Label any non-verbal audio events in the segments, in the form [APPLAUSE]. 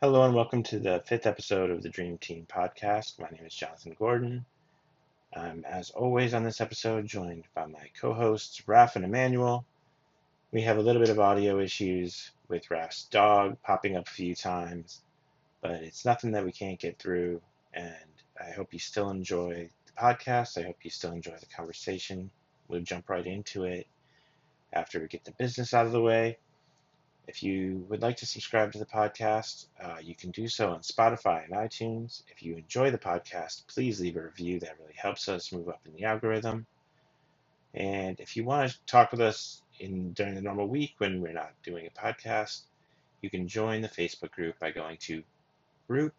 Hello and welcome to the fifth episode of the Dream Team podcast. My name is Jonathan Gordon. I'm, as always, on this episode joined by my co hosts, Raf and Emmanuel. We have a little bit of audio issues with Raf's dog popping up a few times, but it's nothing that we can't get through. And I hope you still enjoy the podcast. I hope you still enjoy the conversation. We'll jump right into it after we get the business out of the way. If you would like to subscribe to the podcast, uh, you can do so on Spotify and iTunes. If you enjoy the podcast, please leave a review. That really helps us move up in the algorithm. And if you want to talk with us in during the normal week when we're not doing a podcast, you can join the Facebook group by going to group,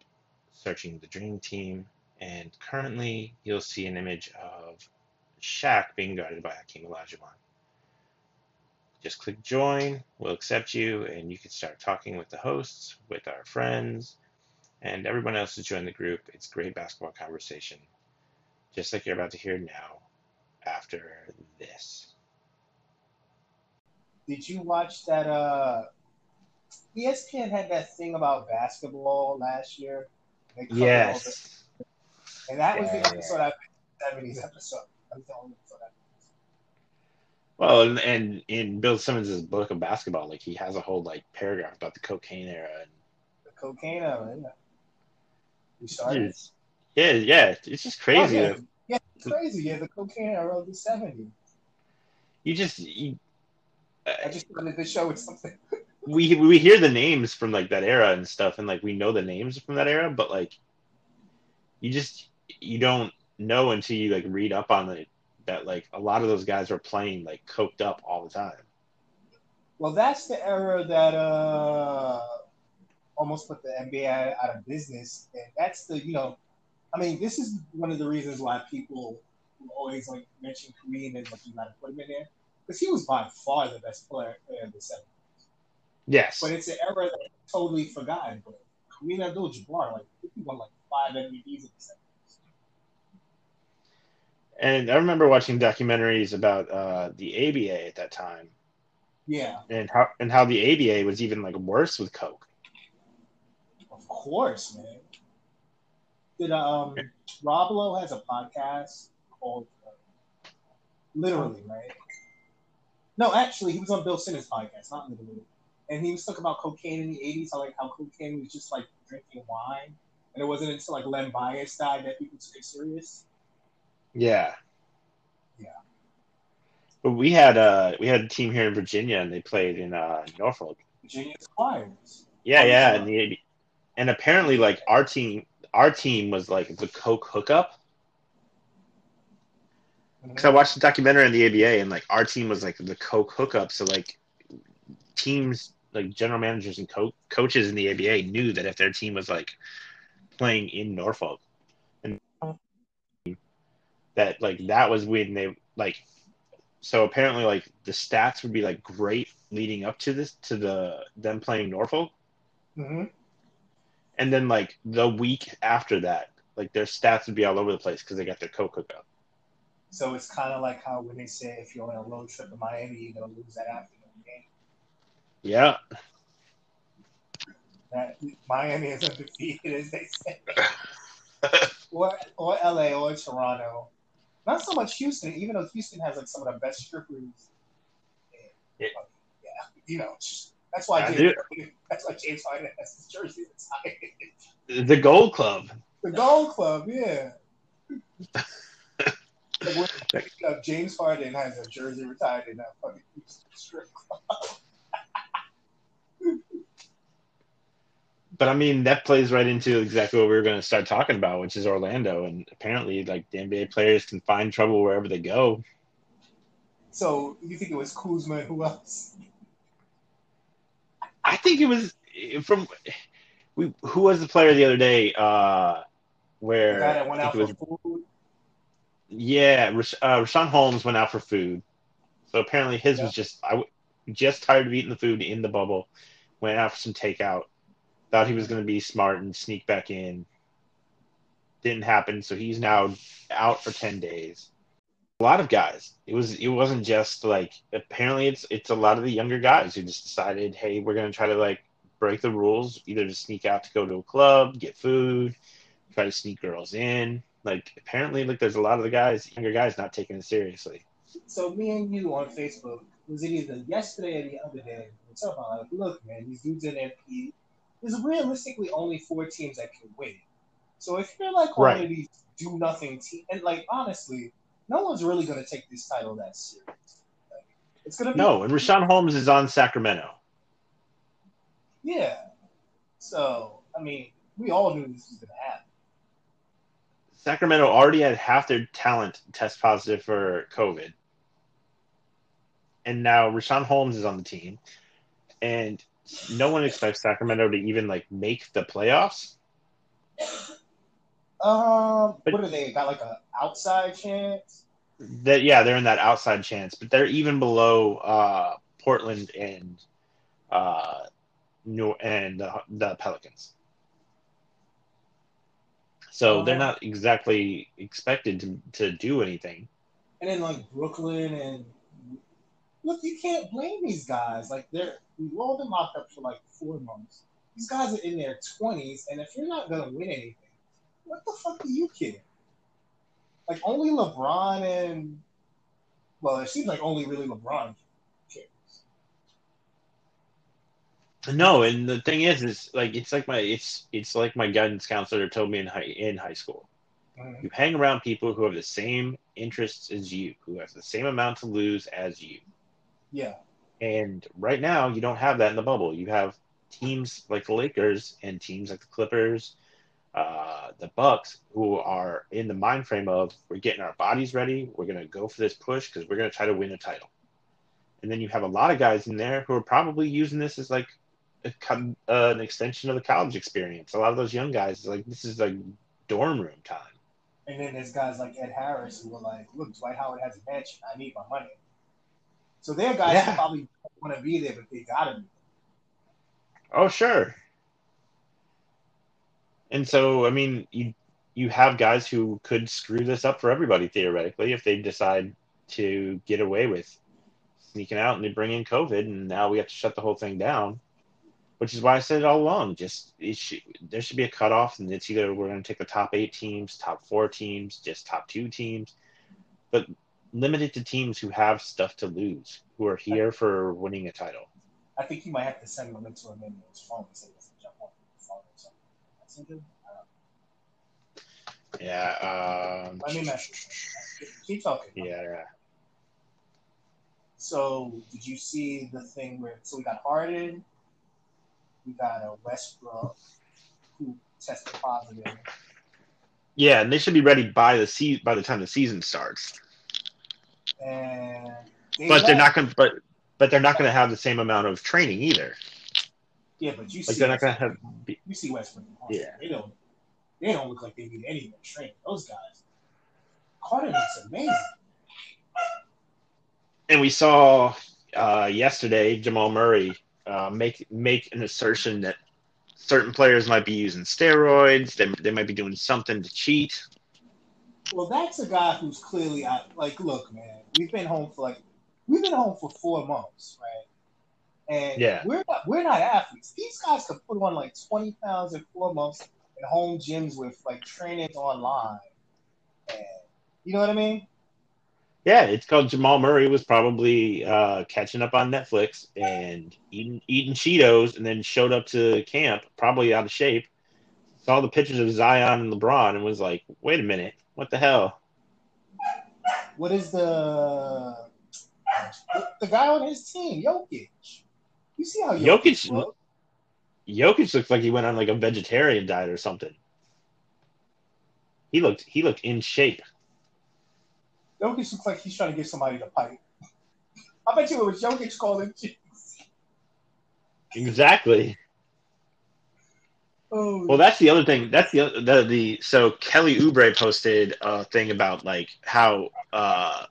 searching the Dream Team, and currently you'll see an image of Shaq being guarded by Hakeem Olajuwon. Just click join, we'll accept you, and you can start talking with the hosts, with our friends, and everyone else to join the group. It's great basketball conversation, just like you're about to hear now after this. Did you watch that? Uh, ESPN had that thing about basketball last year. Yes. And that was yeah, the episode yeah. I 70s episode. That was the only well, and, and in Bill Simmons' book of basketball, like he has a whole like paragraph about the cocaine era and the cocaine era. Yeah, we started. Yeah, yeah, it's just crazy. Oh, yeah. yeah, it's crazy. Yeah, the cocaine era of the '70s. You just, you, uh, I just wanted to show it something. [LAUGHS] we we hear the names from like that era and stuff, and like we know the names from that era, but like, you just you don't know until you like read up on it that like a lot of those guys were playing like coked up all the time. Well, that's the era that uh almost put the NBA out of business, and that's the you know, I mean, this is one of the reasons why people always like mention Kareem and like you got to put him in there because he was by far the best player in the 70s. Yes, but it's an era that totally forgotten. But Kareem Abdul-Jabbar, like he won like five MVPs in the 70s. And I remember watching documentaries about uh, the ABA at that time. Yeah. And how and how the ABA was even like worse with coke. Of course, man. Did um Rob Lowe has a podcast called uh, Literally, right? No, actually, he was on Bill Simmons' podcast, not Literally, and he was talking about cocaine in the '80s. How like how cocaine was just like drinking wine, and it wasn't until like Len Bias died that people took it serious. Yeah. Yeah. But we had uh we had a team here in Virginia and they played in uh Norfolk. Virginia Squires. Yeah, yeah, and the and apparently like our team our team was like the Coke hookup. Because I watched the documentary on the ABA and like our team was like the Coke hookup. So like teams like general managers and co- coaches in the ABA knew that if their team was like playing in Norfolk, that like that was when they like so apparently like the stats would be like great leading up to this to the them playing Norfolk. Mm-hmm. And then like the week after that, like their stats would be all over the place because they got their coke hookup. So it's kind of like how when they say if you're on a road trip to Miami, you're gonna lose that afternoon game. Yeah. That Miami is undefeated, as they say, [LAUGHS] or or LA or Toronto not so much Houston, even though Houston has like some of the best strippers. Yeah, yeah you know, that's why James, that's why James Harden has his jersey inside. The Gold Club. The Gold Club, yeah. [LAUGHS] James Harden has a jersey retired in that fucking strip club. But I mean, that plays right into exactly what we were going to start talking about, which is Orlando. And apparently, like the NBA players can find trouble wherever they go. So you think it was Kuzma and who else? I think it was from we. Who was the player the other day? Uh, where the guy that went out for food. Yeah, uh, Richaun Holmes went out for food. So apparently his yeah. was just I just tired of eating the food in the bubble. Went out for some takeout Thought he was going to be smart and sneak back in. Didn't happen, so he's now out for ten days. A lot of guys. It was. It wasn't just like. Apparently, it's it's a lot of the younger guys who just decided, hey, we're going to try to like break the rules, either to sneak out to go to a club, get food, try to sneak girls in. Like apparently, like there's a lot of the guys, younger guys, not taking it seriously. So me and you on Facebook was it either yesterday or the other day? Talking about like, look, man, these dudes in MP. There's realistically only four teams that can win. So if you're like one Right. of these do nothing team, and like honestly, no one's really gonna take this title that serious. Like, it's gonna be No, and Richaun Holmes is on Sacramento. yeah. So I mean, we all knew this was gonna happen. Sacramento already had half their talent test positive for COVID. And now Richaun Holmes is on the team. And no one expects Sacramento to even like make the playoffs. Um, But- what are they got like a outside chance? That yeah, they're in that outside chance, but they're even below uh, Portland and uh, New and the, the Pelicans. So they're Uh, not exactly expected to, to do anything. And then like Brooklyn and look, you can't blame these guys. Like they're we rolled them locked up for like four months. These guys are in their twenties, and if you're not gonna win anything, what the fuck do you care? Like only LeBron and well, it seems like only really LeBron cares. No, and the thing is, is like it's like my it's it's like my guidance counselor told me in high in high school. Mhm. You hang around people who have the same interests as you, who have the same amount to lose as you. Yeah, And right now, you don't have that in the bubble. You have teams like the Lakers and teams like the Clippers, uh, the Bucks, who are in the mind frame of we're getting our bodies ready. We're going to go for this push because we're going to try to win a title. And then you have a lot of guys in there who are probably using this as like a, uh, an extension of the college experience. A lot of those young guys, like this is like dorm room time. and then there's guys like Ed Harris who were like, "Look, Dwight Howard has a mansion. I need my money." So they're guys Yeah. who probably want to be there, but they gotta be. Oh, sure. And so, I mean, you you have guys who could screw this up for everybody theoretically if they decide to get away with sneaking out and they bring in COVID, and now we have to shut the whole thing down. Which is why I said it all along. Just it should, there should be a cutoff, and it's either we're going to take the top eight teams, top four teams, just top two teams, but limited to teams who have stuff to lose, who are here for winning a title. I think you might have to send him into him in his phone and say, "Listen, jump on the phone or something." Messenger? I don't Yeah. Um. Let me message. Keep talking. Yeah, yeah. So, did you see the thing where? So we got Harden, we got a Westbrook who tested positive, Yeah, and they should be ready by the se- by the time the season starts. And they But they're not going to but but they're not going to have the same amount of training either. Yeah, but you Like see, they're not going to have you see Westbrook. Yeah. they don't. They don't look like they need any more training. Those guys. Harden looks amazing. and we saw uh, yesterday Jamal Murray uh, make make an assertion that certain players might be using steroids. They, they might be doing something to cheat. Well, that's a guy who's clearly. Like, look, man, we've been home for like we've been home for four months, right? And Yeah. we're not we're not athletes. These guys could put on like twenty pounds in four months in home gyms with like trainers online, and you know what I mean? Yeah, it's called Jamal Murray was probably uh, catching up on Netflix and eating eating Cheetos, and then showed up to camp probably out of shape. Saw the pictures of Zion and LeBron, and was like, "Wait a minute, what the hell?" What is the the guy on his team, Jokic? You see how Jokic, Jokic- looks? Jokic looks like he went on like a vegetarian diet or something. He looked he looked in shape. Jokic looks like he's trying to get somebody to pipe. [LAUGHS] I bet you it was Jokic calling. Exactly. Oh, Well, that's the other thing. That's the other- the the so Kelly Oubre posted a thing about like how uh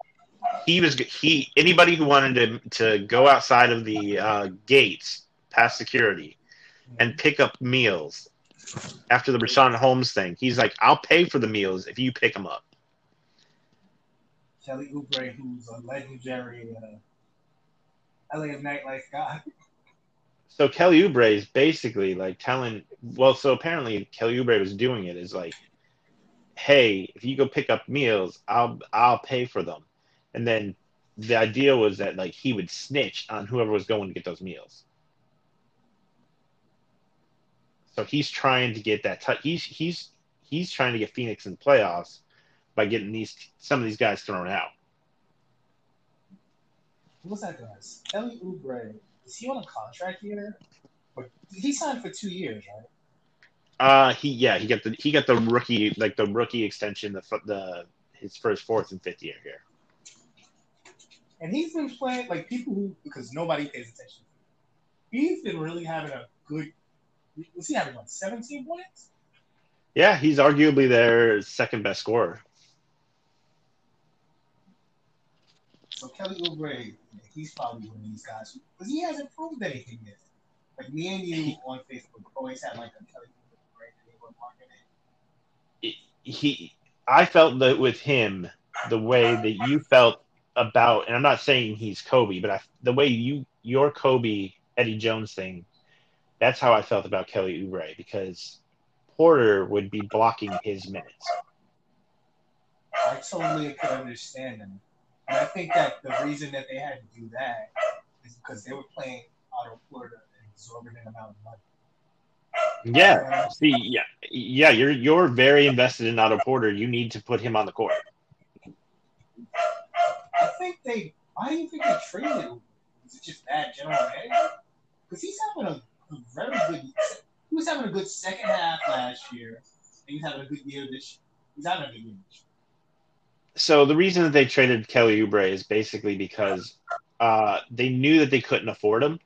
he was he anybody who wanted to to go outside of the uh, gates past security and pick up meals after the Richaun Holmes thing. He's like, I'll pay for the meals if you pick them up. Kelly Oubre, who's a legendary uh, LA nightlife guy. [LAUGHS] so Kelly Oubre is basically like telling. Well, so apparently Kelly Oubre was doing it is like, hey, if you go pick up meals, I'll I'll pay for them, and then the idea was that like he would snitch on whoever was going to get those meals. So he's trying to get that. T- he's he's he's trying to get Phoenix in the playoffs by getting these some of these guys thrown out. What's that guy's? Kelly Oubre. Is he on a contract here? Or he signed for two years, right? Uh, he yeah he got the he got the rookie like the rookie extension the the his first fourth and fifth year here. And he's been playing like people who because nobody pays attention. He's been really having a good. Was he having like 17 points? Yeah, he's arguably their second best scorer. So Kelly Oubre, he's probably one of these guys because he hasn't proved anything yet. Like me and you [LAUGHS] on Facebook always had like a Kelly Oubre they were marketing. He, I felt that with him, the way that you felt about, and I'm not saying he's Kobe, but I, the way you your Kobe Eddie Jones thing, that's how I felt about Kelly Oubre because Porter would be blocking his minutes. I totally could understand them. And I think that the reason that they had to do that is because they were playing Otto Porter an exorbitant amount of money. Yeah. See, yeah, yeah. You're you're very invested in Otto Porter. You need to put him on the court. I think they. Why do you think they traded him? Is it just bad general? Because he's having a, a very good. He was having a good second half last year. And he's having a good year this. He's having a good year. This year. So the reason that they traded Kelly Oubre is basically because uh, they knew that they couldn't afford him.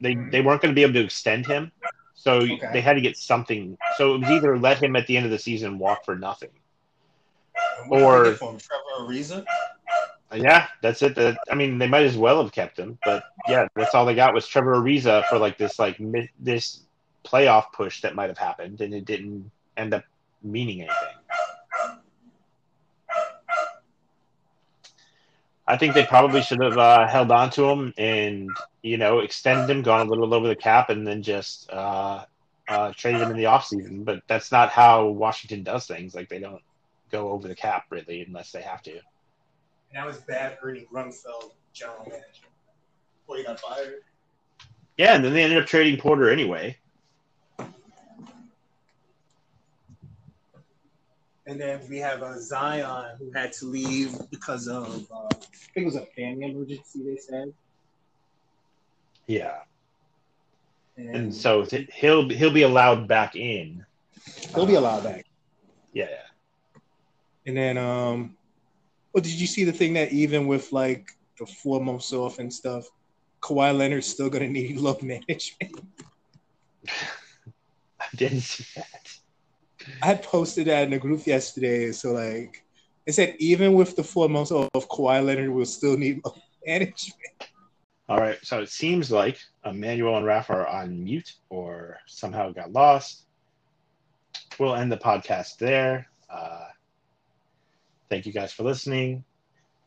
They they weren't going to be able to extend him, so Okay. they had to get something. So it was either let him at the end of the season walk for nothing. And what did Or-? Trevor Ariza. Yeah, that's it. That, I mean, they might as well have kept him, but yeah, that's all they got was Trevor Ariza for like this like mid, this playoff push that might have happened, and it didn't end up meaning anything. I think they probably should have uh, held on to him and you know extended him, gone a little over the cap, and then just uh, uh, traded him in the offseason. But that's not how Washington does things. Like they don't go over the cap really unless they have to. And that was bad Ernie Grunfeld general manager. Before he got fired. Yeah, and then they ended up trading Porter anyway. And then we have uh, Zion who had to leave because of uh, I think it was a family emergency. They said, Yeah, and, and so he'll he'll be allowed back in. he'll be allowed back. Yeah, And then, um, oh, did you see the thing that even with like the four months off and stuff, Kawhi Leonard's still gonna need [LAUGHS] load management? [LAUGHS] I didn't see that. I posted that in the group yesterday. So like, it said even with the four months off, Kawhi Leonard will still need [LAUGHS] management. All right, so it seems like Emmanuel and Raf are on mute or somehow got lost. We'll end the podcast there. Uh, thank you guys for listening.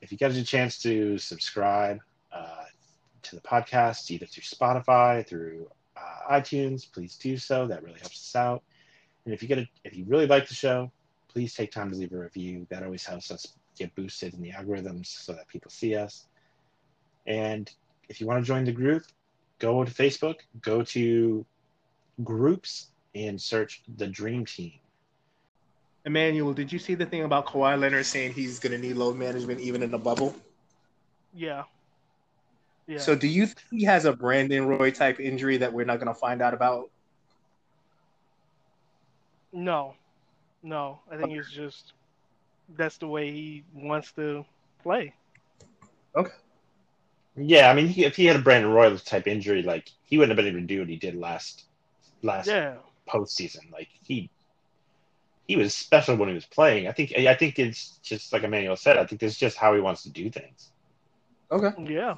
If you get a chance to subscribe uh, to the podcast, either through Spotify, through uh, iTunes, please do so. That really helps us out. And if you get a, if you really like the show, please take time to leave a review. That always helps us get boosted in the algorithms so that people see us. And if you want to join the group, go to Facebook, go to groups, and search the Dream Team. Emmanuel, did you see the thing about Kawhi Leonard saying he's gonna need load management even in the bubble? Yeah. Yeah. So do you think he has a Brandon Roy type injury that we're not gonna find out about? No, no. I think it's just that's the way he wants to play. Okay. Yeah, I mean, if he had a Brandon Royal type injury, like he wouldn't have been able to do what he did last last Yeah. postseason. Like he he was special when he was playing. I think I think it's just like Emmanuel said. I think it's just how he wants to do things. Okay. Yeah.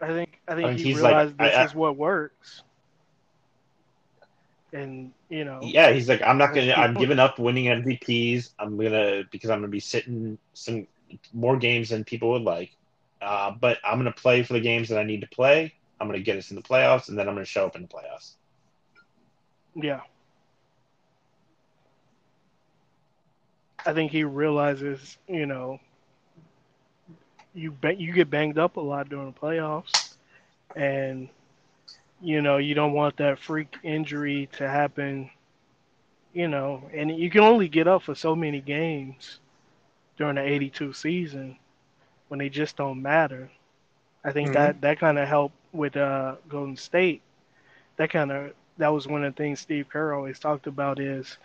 I think I think I mean, he he's like- realized this I- I- is what works. And you know, Yeah, he's like, I'm not gonna. I'm giving up winning MVPs. I'm gonna because I'm gonna be sitting some more games than people would like. Uh, but I'm gonna play for the games that I need to play, I'm going to get us in the playoffs, and then I'm going to show up in the playoffs. Yeah. I think he realizes, you know, you you get banged up a lot during the playoffs, and you know you don't want that freak injury to happen. You know, and you can only get up for so many games during the 82 season when they just don't matter. I think Mhm. that that kind of helped with uh, Golden State. That kind of that was one of the things Steve Kerr always talked about is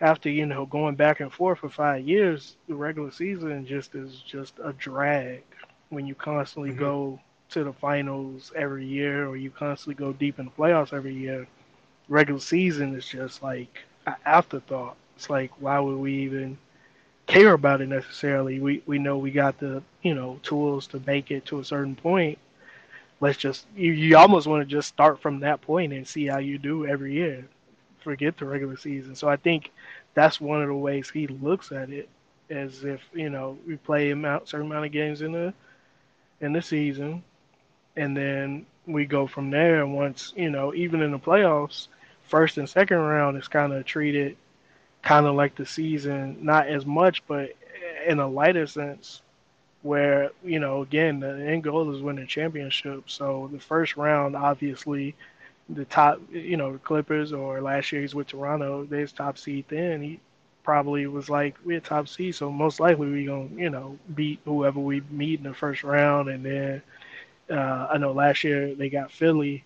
after you know going back and forth for five years, the regular season just is just a drag when you constantly Mhm. go to the finals every year or you constantly go deep in the playoffs every year. Regular season is just like an afterthought. It's like why would we even care about it necessarily? We we know we got the you know tools to make it to a certain point. Let's just you, you almost want to just start from that point and see how you do every year. Forget the regular season. So I think that's one of the ways he looks at it, as if you know we play a certain amount of games in the in the season, and then we go from there. Once you know, even in the playoffs, first and second round is kind of treated kind of like the season, not as much, but in a lighter sense, where you know, again, the end goal is winning championship. So the first round, obviously, the top, you know, Clippers or last year he's with Toronto, they's top seed. Then he probably was like, we're top seed, so most likely we gonna, you know, beat whoever we meet in the first round, and then. Uh, I know last year they got Philly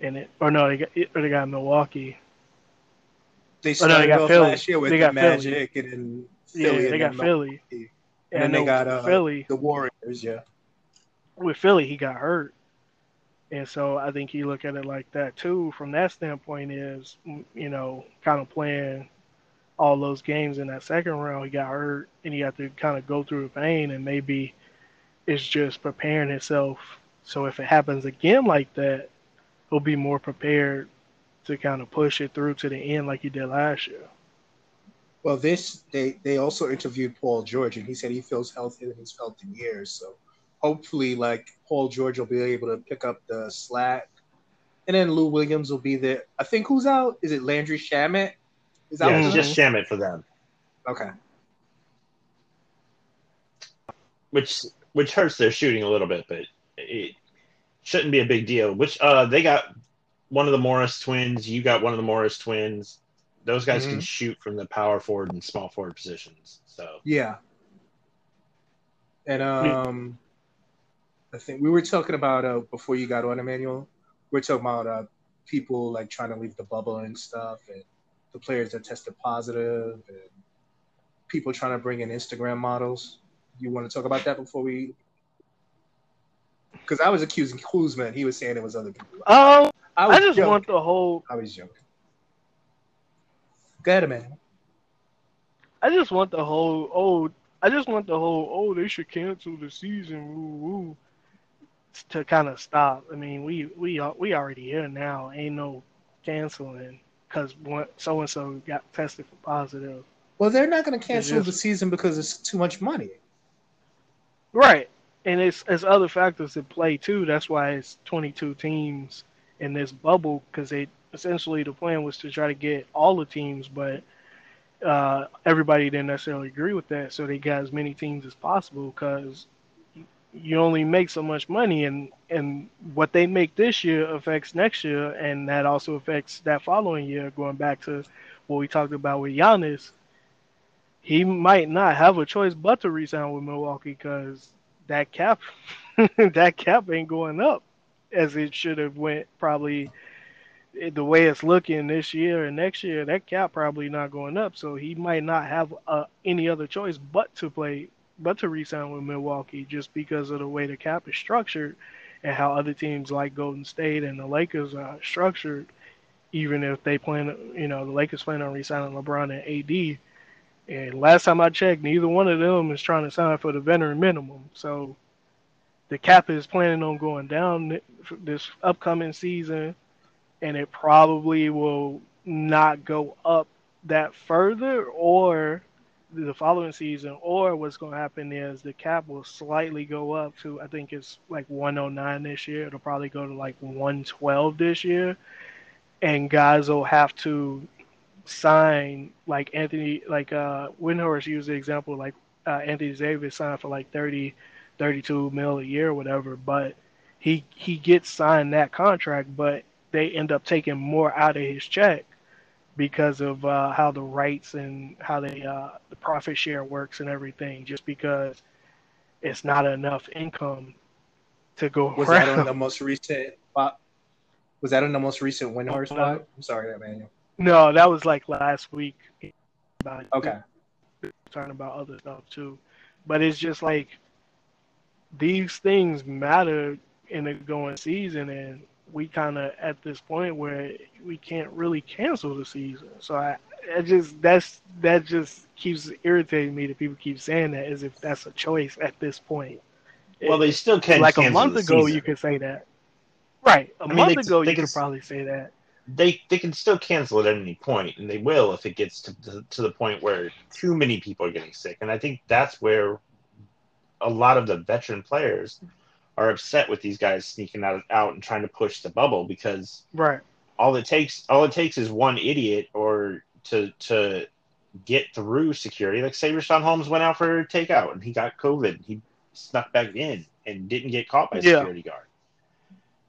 in it, or no, they got or they got Milwaukee. They Oh, no, started they got off Philly. last year with They the got Philly. Magic and then Yeah, Philly. they and got Philly. And, And then they got, uh, Philly. The Warriors, yeah. With Philly, he got hurt, and so I think he look at it like that too. From that standpoint, is you know kind of playing all those games in that second round. He got hurt, and he had to kind of go through the pain, and maybe it's just preparing himself. So if it happens again like that, he'll be more prepared to kind of push it through to the end like he did last year. Well, this they they also interviewed Paul George, and he said he feels healthier than he's felt in years. So hopefully, like Paul George will be able to pick up the slack, and then Lou Williams will be there. I think who's out? Is it Landry Shamet? Is that Yeah, it's just is? Shamet for them, okay? which which hurts their shooting a little bit, but it shouldn't be a big deal. Which uh, they got one of the Morris twins. You got one of the Morris twins. Those guys can Mhm. shoot from the power forward and small forward positions. So Yeah. And um, I think we were talking about uh, before you got on, Emmanuel. We are talking about uh, people like trying to leave the bubble and stuff, and the players that tested positive, and people trying to bring in Instagram models. You want to talk about that before we? Because I was accusing Kuzma, and he was saying it was other people. Oh, I was I just joking. want the whole I was joking. Go ahead, man. I just want the whole oh I just want the whole oh they should cancel the season woo woo to kind of stop. I mean we we are we already here now. Ain't no canceling because so and so got tested for positive. Well, they're not going to cancel just- the season because it's too much money. Right, and it's it's other factors at play too. That's why it's 22 teams in this bubble because they essentially the plan was to try to get all the teams, but uh, everybody didn't necessarily agree with that. So they got as many teams as possible because you only make so much money, and and what they make this year affects next year, and that also affects that following year. Going back to what we talked about with Giannis, he might not have a choice but to resign with Milwaukee because that cap, [LAUGHS] that cap ain't going up as it should have went probably the way it's looking this year and next year, that cap probably not going up. So he might not have uh, any other choice but to play, but to resign with Milwaukee, just because of the way the cap is structured and how other teams like Golden State and the Lakers are structured. Even if they plan, you know, the Lakers plan on resigning LeBron and AD. And last time I checked, neither one of them is trying to sign for the veteran minimum. So the cap is planning on going down this upcoming season and it probably will not go up that further or the following season, or what's going to happen is the cap will slightly go up to I think it's like 109 this year. It'll probably go to like 112 this year, and guys will have to sign like Anthony, like uh, Windhorst used the example like uh, Anthony Davis signed for like 30, 32 mil a year or whatever, but he he gets signed that contract, but they end up taking more out of his check because of uh, how the rights and how they uh, the profit share works and everything. Just because it's not enough income to go Was around. that on the most recent? Uh, was that on the most recent Windhorst pod? I'm sorry, Emmanuel. No, that was like last week. About Okay. talking about other stuff too, but it's just like these things matter in the going season, and we kind of at this point where we can't really cancel the season. So I, I just that's that just keeps irritating me that people keep saying that as if that's a choice at this point. Well, they still can. like a month ago, season. you could say that. Right, a I mean, month they- ago, they you could probably say that. They they can still cancel it at any point, and they will if it gets to to, to the point where too many people are getting sick. And I think that's where a lot of the veteran players are upset with these guys sneaking out out and trying to push the bubble because Right. all it takes all it takes is one idiot or to to get through security. Like say Richaun Holmes went out for takeout and he got COVID. He snuck back in and didn't get caught by Yeah. security guard.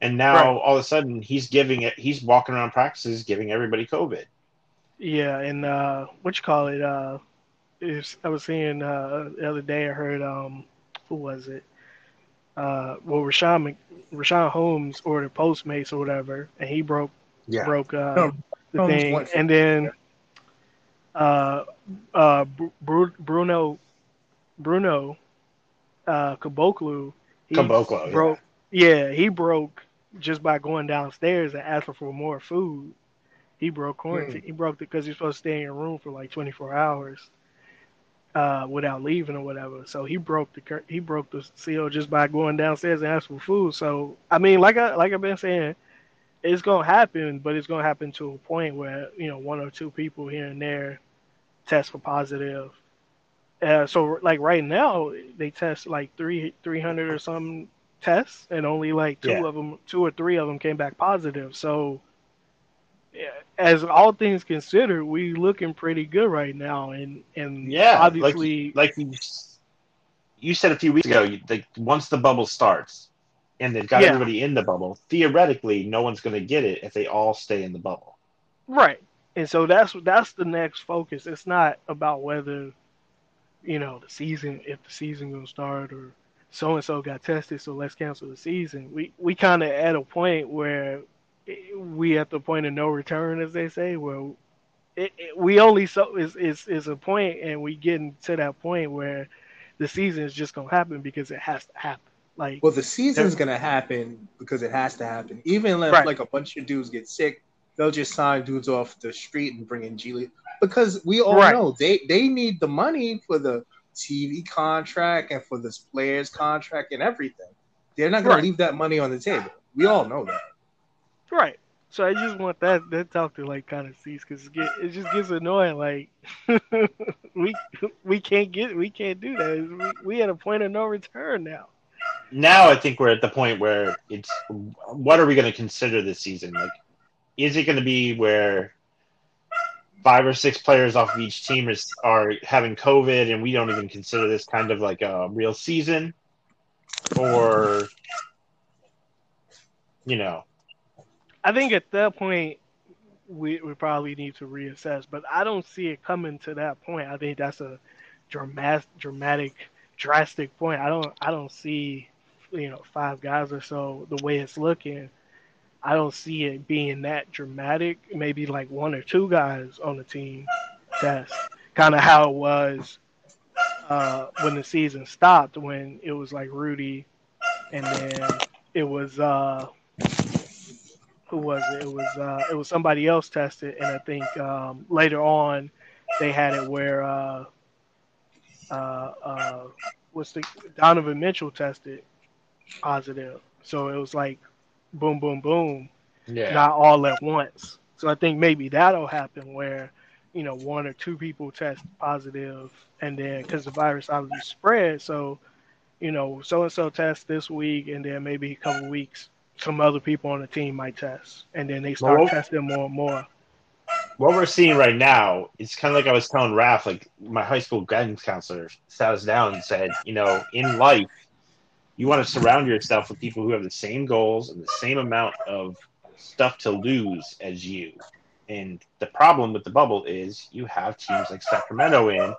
And now Right. all of a sudden he's giving it he's walking around practices giving everybody COVID. Yeah, and uh, what you call it? Uh, is I was seeing uh, the other day. I heard um, who was it? Uh, well, Rashawn Mc- Richaun Holmes ordered Postmates or whatever, and he broke Yeah. broke uh, No, the Holmes thing, went and then uh, uh, Bru- Bruno Bruno uh, Caboclo he Caboclo, yeah. broke. Yeah. he broke just by going downstairs and asking for more food. He broke quarantine. Hmm. He broke it because he's supposed to stay in your room for like 24 hours uh, without leaving or whatever. So he broke the he broke the seal just by going downstairs and asking for food. So I mean, like I like I've been saying, it's gonna happen, but it's gonna happen to a point where you know one or two people here and there test for positive. Uh, so like right now, they test like three three hundred or some tests, and only like two Yeah. of them, two or three of them came back positive. So, yeah, as all things considered, we looking pretty good right now, and and Yeah, obviously, like you, you said a few weeks ago, you, like once the bubble starts and they've got Yeah. everybody in the bubble, theoretically, no one's going to get it if they all stay in the bubble. Right. And so that's that's the next focus. It's not about whether, you know, the season if the season gonna start or so and so got tested, so let's cancel the season. We we kind of at a point where we at the point of no return, as they say, where it, it, we only so is is is a point, and we getting to that point where the season is just gonna happen because it has to happen. Like Well, the season's gonna happen because it has to happen. Even if Right. like a bunch of dudes get sick, they'll just sign dudes off the street and bring in G League because we all Right. know they they need the money for the TV contract and for this players contract and everything. They're not gonna leave that money on the table. We all know that. Right. So I just want that that talk to like kind of cease because it, it just gets annoying. Like [LAUGHS] we we can't get we can't do that. We, we at a point of no return now. Now I think we're at the point where it's what are we going to consider this season? Like, is it going to be where five or six players off of each team is, are having COVID and we don't even consider this kind of like a real season? Or, you know, I think at that point we we probably need to reassess. But I don't see it coming to that point. I think that's a dramatic dramatic drastic point. I don't I don't see you know five guys or so the way it's looking. I don't see it being that dramatic. Maybe like one or two guys on the team test, kind of how it was uh, when the season stopped, when it was like Rudy, and then it was uh, who was it? It was uh, it was somebody else tested, and I think um, later on they had it where uh, uh, uh, the Donovan Mitchell tested positive, so it was like boom, boom, boom, yeah. not all at once. So I think maybe that'll happen where you know one or two people test positive, and then because the virus obviously spread, so you know so and so test this week, and then maybe a couple weeks some other people on the team might test, and then they start Well- testing more and more. what we're seeing right now, it's kind of like I was telling Raf, like my high school guidance counselor sat us down and said, you know, in life, you want to surround yourself with people who have the same goals and the same amount of stuff to lose as you. And the problem with the bubble is you have teams like Sacramento in,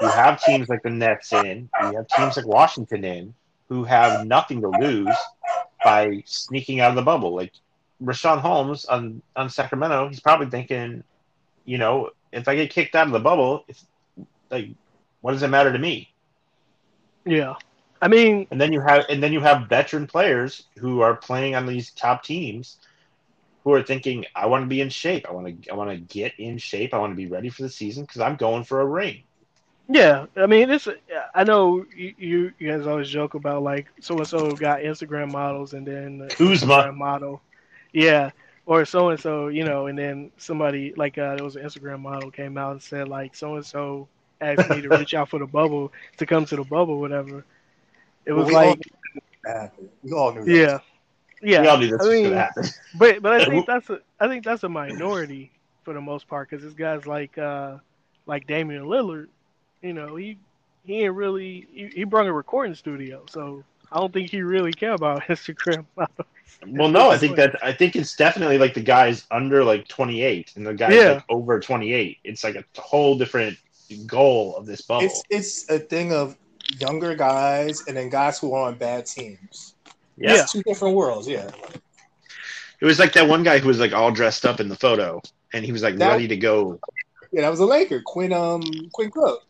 you have teams like the Nets in, you have teams like Washington in, who have nothing to lose by sneaking out of the bubble. Like Richaun Holmes on on Sacramento, he's probably thinking, you know, if I get kicked out of the bubble, it's like, what does it matter to me? Yeah, I mean, And then you have and then you have veteran players who are playing on these top teams, who are thinking, I want to be in shape. I want to I want to get in shape. I want to be ready for the season because I'm going for a ring. Yeah, I mean, it's. I know you you, guys always joke about like so and so got Instagram models and then the Kuzma. Instagram model, yeah, or so and so, you know, and then somebody like uh, there was an Instagram model came out and said like so and so asked me to reach [LAUGHS] out for the bubble to come to the bubble, whatever. It was we like, knew that happened. We all knew. that. yeah, yeah. we all knew this I was mean, happen. But but I [LAUGHS] think that's a I think that's a minority for the most part because this guy's like uh like Damian Lillard, you know he he ain't really he, he brought a recording studio, so I don't think he really care about [LAUGHS] Instagram. Well, no, I think that I think it's definitely like the guys under like 28 and the guys Yeah. like over 28. It's like a whole different goal of this bubble. It's it's a thing of younger guys and then guys who are on bad teams. yeah. It's two different worlds. Yeah. It was like that one guy who was like all dressed up in the photo, and he was like That- ready to go. Yeah, that was a Laker, Quinn um Quinn Cook.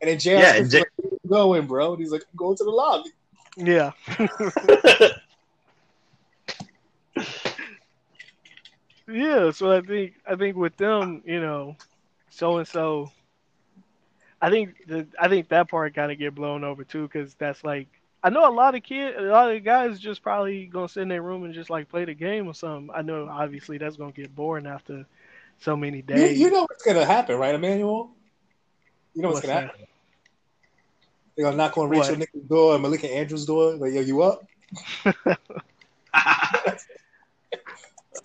And then Jay Yeah, yeah, J- like, go in, bro. And he's like, go to the lobby. Yeah, [LAUGHS] yeah. So I think I think with them, you know, so and so. I think the I think that part kind of get blown over too because that's like I know a lot of kids, a lot of guys just probably gonna sit in their room and just like play the game or something. I know obviously that's gonna get boring after so many days. you know what's gonna happen, right, Emmanuel? You know what's, What's gonna that? happen. They're gonna knock on What? Rachel Nichols' door and Malika Andrews' door. Like, yo, you up? [LAUGHS] [LAUGHS]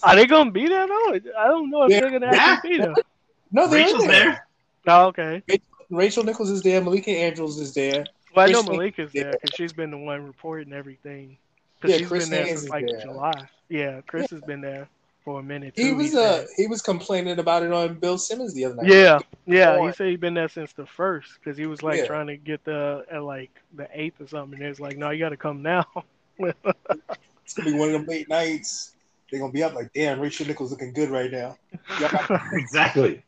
Are they gonna be there though? I don't know if Yeah. they're gonna Yeah. actually be there. [LAUGHS] No, they're in Rachel's there. Oh, okay. Rachel Nichols is there. Malika Andrews is there. Well, I know Chris- Malika's there because she's been the one reporting everything. Because Yeah, she's Chris been there Haynes since like there. July. Yeah, Chris has been there for a minute. He was he uh he was complaining about it on Bill Simmons the other night. Yeah, yeah. He said he'd been there since the first because he was like Yeah. trying to get the at like the eighth or something. And it's like, no, you got to come now. [LAUGHS] It's gonna be one of them late nights. They're gonna be up like, damn, Rachel Nichols looking good right now. [LAUGHS] Exactly.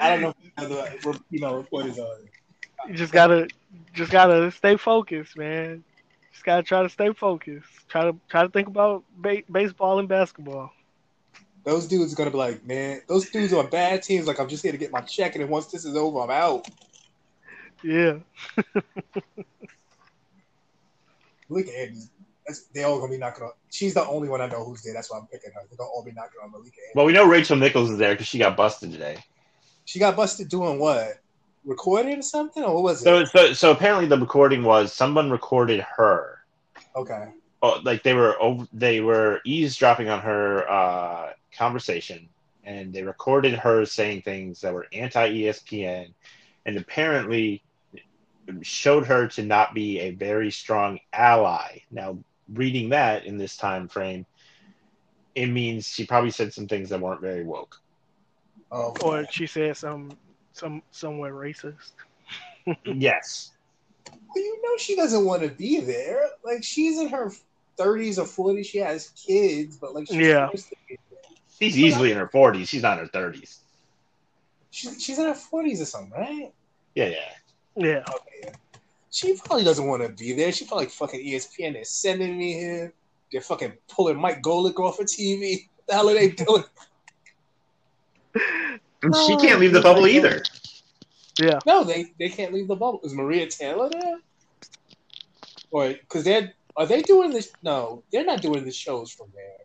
I don't know if the you know reporters are. Uh, you just gotta, just gotta stay focused, man. Just gotta try to stay focused. Try to try to think about ba- baseball and basketball. Those dudes are gonna be like, man, those dudes are on bad teams. Like, I'm just here to get my check, and then once this is over, I'm out. Yeah, [LAUGHS] Malika Andrews, that's, they all gonna be knocking on. She's the only one I know who's there. That's why I'm picking her. They're gonna all be knocking on Malika Andrews. Well, we know Rachel Nichols is there because she got busted today. She got busted doing what? Recording or something, or what was it? So, so, so apparently the recording was someone recorded her. okay, Oh, like they were over, they were eavesdropping on her uh, conversation, and they recorded her saying things that were anti ESPN, and apparently showed her to not be a very strong ally. Now, reading that in this time frame, it means she probably said some things that weren't very woke. Oh, or she said some some somewhere racist. [LAUGHS] yes. Well, you know she doesn't want to be there. Like she's in her thirties or forties. She has kids, but like she's Yeah. forced to be there. She's easily in her 40s. She's not in her 30s. She's, she's in her forties or something, right? Yeah, yeah. Yeah, Okay. She probably doesn't want to be there. She probably like fucking ESPN. They're sending me here. They're fucking pulling Mike Golic off of TV. What the hell are they doing? And she can't leave the bubble either. yeah. No, they they can't leave the bubble. Is Maria Taylor there? Or because they're are they doing this? No, they're not doing the shows from there.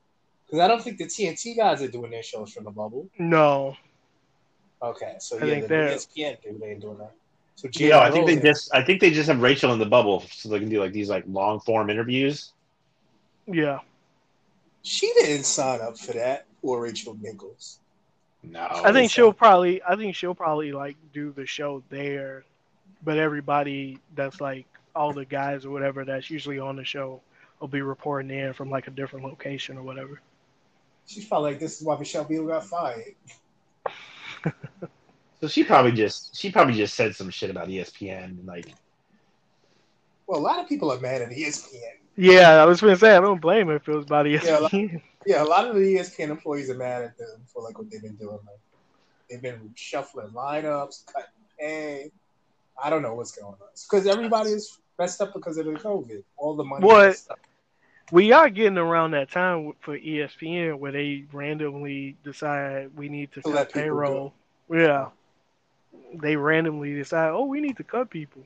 Because I don't think the TNT guys are doing their shows from the bubble. No, Okay, so I yeah, think the they're- ESPN dude they ain't doing that. So Yeah, I think they just I think they just have Rachel in the bubble so they can do like these like long form interviews. Yeah. she didn't sign up for that. Or Rachel Nichols. No, I think so- she'll probably I think she'll probably like do the show there, but everybody that's like all the guys or whatever that's usually on the show will be reporting in from like a different location or whatever. She's probably like, this is why Michelle Beadle got fired. [LAUGHS] so. She probably just she probably just said some shit about ESPN and like Well, a lot of people are mad at ESPN. Yeah, I was gonna say I don't blame her if it was about E Yeah, like- ESPN. Yeah, a lot of the ESPN employees are mad at them for like what they've been doing. Like they've been shuffling lineups, cutting pay. I don't know what's going on. Because everybody is messed up because of the COVID. All the money. What? we are getting around that time for ESPN where they randomly decide we need to To cut payroll. Yeah. They randomly decide, oh, we need to cut people.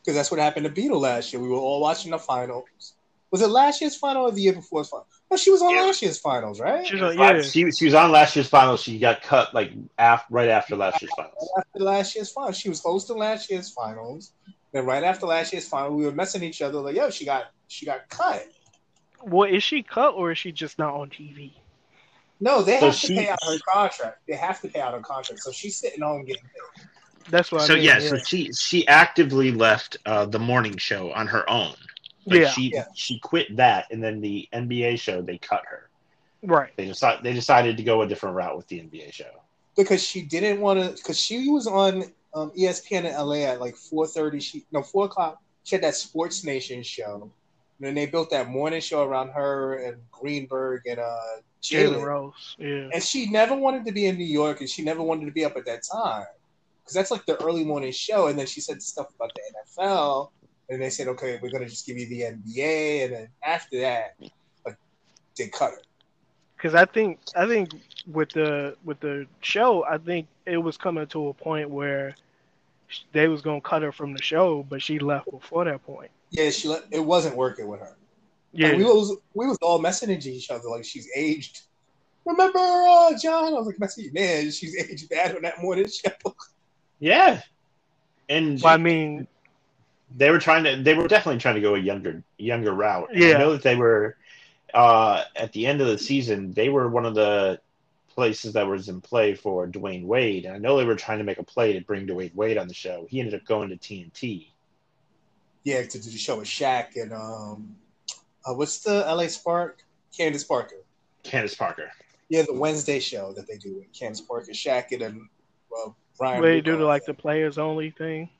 Because that's what happened to Beadle last year. We were all watching the finals. Was it last year's final or the year before's final? No, she was on Yeah. last year's finals, right? She was like, yeah, she she was on last year's finals. She got cut like af- right after last year's finals. After last year's finals, she was hosting last year's finals. Then right after last year's final, we were messing each other like, yo, she got she got cut. well, is she cut or is she just not on TV? No, they So have she- to pay out her contract. They have to pay out her contract. So she's sitting home getting paid. That's what So I mean. yeah, yeah, so she she actively left uh, the morning show on her own. Like Yeah. she Yeah. she quit that, and then the NBA show they cut her. right. They decided they decided to go a different route with the NBA show. because she didn't want to because she was on um, ESPN in LA at like four thirty. She no four o'clock. She had that Sports Nation show. And then they built that morning show around her and Greenberg and uh, Jalen Jalen. Rose. Yeah. And she never wanted to be in New York, and she never wanted to be up at that time because that's like the early morning show. And then she said stuff about the NFL, and they said, "Okay, we're gonna just give you the NBA." And then after that, like they cut her. because I think I think with the with the show, I think it was coming to a point where they was gonna cut her from the show, but she left before that point. Yeah, she let, it wasn't working with her. Yeah, Like, we was we was all messaging each other like she's aged. Remember, uh, John? I was like, messaging, man, she's aged bad on that morning show. Yeah, and Well, I mean, they were trying to they were definitely trying to go a younger younger route. And Yeah. I know that they were uh, at the end of the season. They were one of the places that was in play for Dwyane Wade, and I know they were trying to make a play to bring Dwyane Wade on the show. He ended up going to TNT. Yeah, to do the show with Shaq and um, uh, what's the LA Spark? Candace Parker. Candace Parker. Yeah, the Wednesday show that they do with Candace Parker, Shaq, and then uh, Brian. they do the like the players only thing.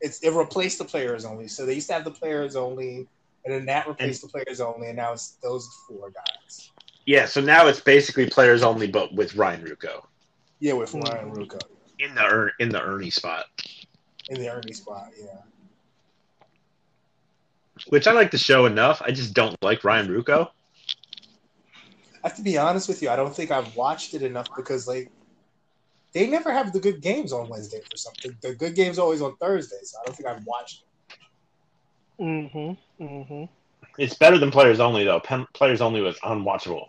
It's it replaced the players only. So they used to have the players only, and then that replaced the players only, and now it's those four guys. Yeah, so now it's basically players only, but with Ryan Ruocco Yeah, with. Ryan Ruocco in the in the Ernie spot, in the Ernie spot. Yeah. which I like the show enough. I just don't like Ryan Ruocco. I have to be honest with you. I don't think I've watched it enough because like they never have the good games on Wednesday for something. The good games always on Thursdays. So I don't think I've watched it. Mm-hmm. Mm-hmm. It's better than players only though. Pen- players only was unwatchable.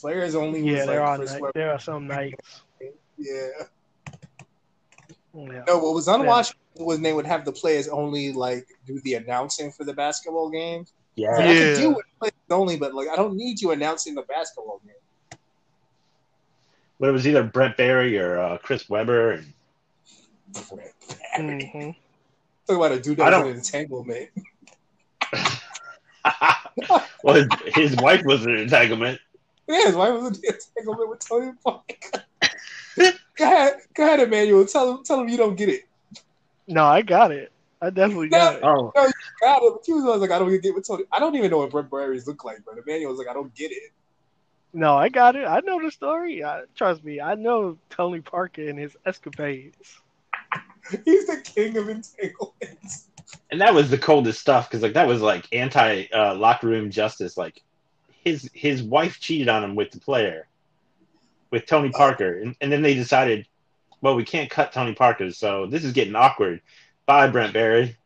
Players only. Yeah, was there like are night, Webber. there are some nights. Yeah. Yeah. No, what was unwatchable was they would have the players only like do the announcing for the basketball games. Yeah, Like, I Yeah. can deal with players only, but like I don't need you announcing the basketball game. But it was either Brent Barry or uh, Chris Webber. And Mm-hmm. Talk about a dude that was an entanglement. [LAUGHS] well, his, his wife was an entanglement. Yeah, his wife was in entanglement with Tony Parker. go ahead, go ahead, Emmanuel. Tell him, tell him you don't get it. No, I got it. I definitely got it. Oh, Got it. But he was always like, I don't get with Tony. I don't even know what Brent Barry's look like, but Emmanuel was like, I don't get it. No, I got it. I know the story. I, trust me, I know Tony Parker and his escapades. [LAUGHS] He's the king of entanglements. and that was the coldest stuff because like that was like anti uh, locker room justice. Like his his wife cheated on him with the player, with Tony Parker, and, and then they decided, well, we can't cut Tony Parker, so this is getting awkward. Bye, Brent Barry.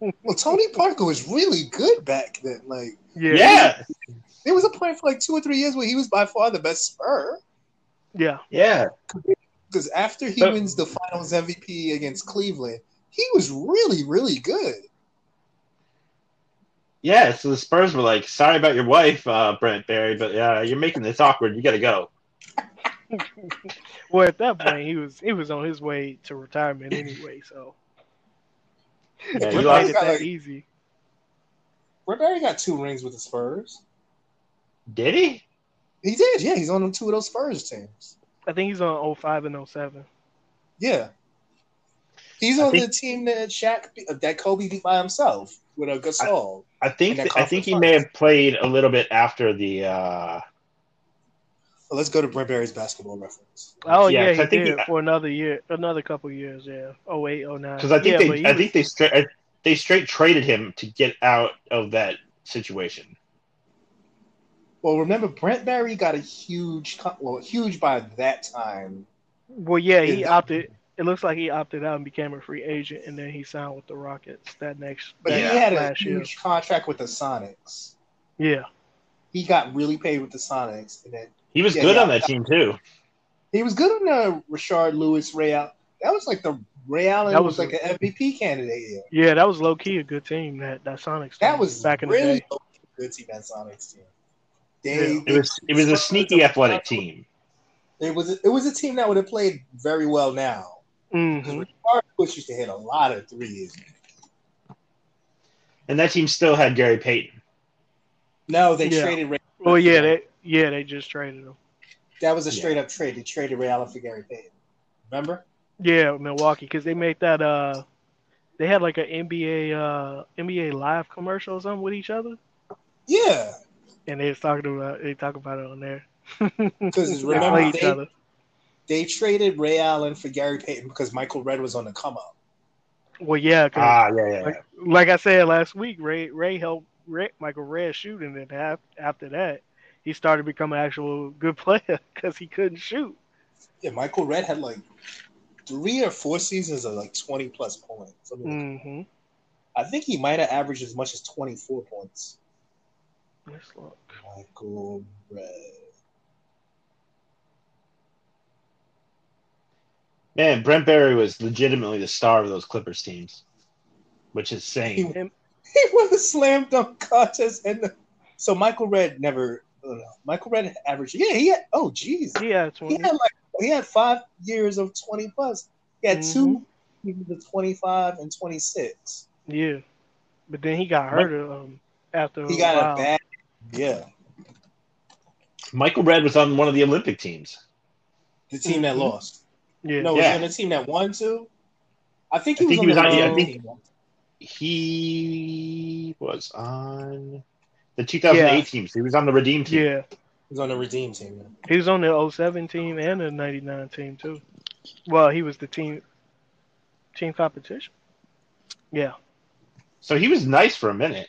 Well, Tony Parker was really good back then. Like Yeah. Yeah, there was a point for like two or three years where he was by far the best Spur. Yeah, Yeah, Because after he But- wins the Finals MVP against Cleveland, he was really, really good. yeah. So the Spurs were like, "Sorry about your wife, uh, Brent Barry, but uh, you're making this awkward. You got to go." [LAUGHS] well at that point he was he was on his way to retirement anyway, so Yeah, it he made lost- it that easy. Brent Barry got two rings with the Spurs. Did he? He did, yeah. He's on two of those Spurs teams. I think he's on 05 and 07. Yeah. He's I on think- the team that Shaq that Kobe beat by himself with a Gasol. I think And I think he conference may have played a little bit after the. Uh, Well, let's go to Brent Barry's basketball reference. Oh Yeah, yeah, 'cause he I think did he- for another year, another couple years. Yeah, 08, 09. because I think yeah, they I was- think they straight they straight traded him to get out of that situation. Well, remember Brent Barry got a huge, well, huge by that time. Well, yeah, he Yeah. opted. It looks like he opted out and became a free agent, and then he signed with the Rockets that next. But that he had a last year. huge contract with the Sonics. Yeah, He got really paid with the Sonics, and then He was Yeah, good yeah. on that team too. he was good on the Rashard Lewis Ray Allen. That was like the Ray Allen That was, was like an MVP candidate. Yeah. yeah, that was low key a good team. That that Sonics. That team was back in really the day. good team that Sonics team. They, Yeah. It was it was a sneaky athletic team. It was it was a team that would have played very well now. hmm Rashard Lewis used to hit a lot of threes. And that team still had Gary Payton. No, they Yeah. traded Ray. Well, yeah, they yeah they just traded him. that was a straight up trade. They traded Ray Allen for Gary Payton. Remember? Yeah, Milwaukee, because they made that. uh They had like an NBA uh NBA live commercial or something with each other, Yeah, and they was talking about they talk about it on there. [LAUGHS] 'Cause They remember play each they- other. they traded Ray Allen for Gary Payton because Michael Redd was on the come up. Well, yeah, 'cause Ah, yeah, yeah. like, like I said last week, Ray Ray helped Ray, Michael Redd shoot, and then after that, he started to become an actual good [LAUGHS] player because he couldn't shoot. Yeah, Michael Redd had like three or four seasons of like twenty plus points. I, mean, hmm I think he might have averaged as much as twenty four points. Let's look. Michael Redd. Man, Brent Barry was legitimately the star of those Clippers teams, which is saying. Him- He won the slam dunk contest, and the, so Michael Redd never. I. Michael Redd averaged. Yeah, he had. Oh, jeez. Yeah, He twenty. had like he had five years of twenty plus. He had two years of twenty five and twenty six. Yeah, but then he got hurt um, after He a got while. a bad. Yeah, Michael Redd was on one of the Olympic teams. the team that Mhm. lost. Yeah, No, was Yeah. he on the team that won too? I think he I was on he was the on- yeah, I wrong think- team. He was on the 2008 Yeah. team. So he was on the Redeem team. yeah. He was on the redeem team. yeah. He was on the 07 team and the 99 team too. Well, he was the team team competition. Yeah. So he was nice for a minute.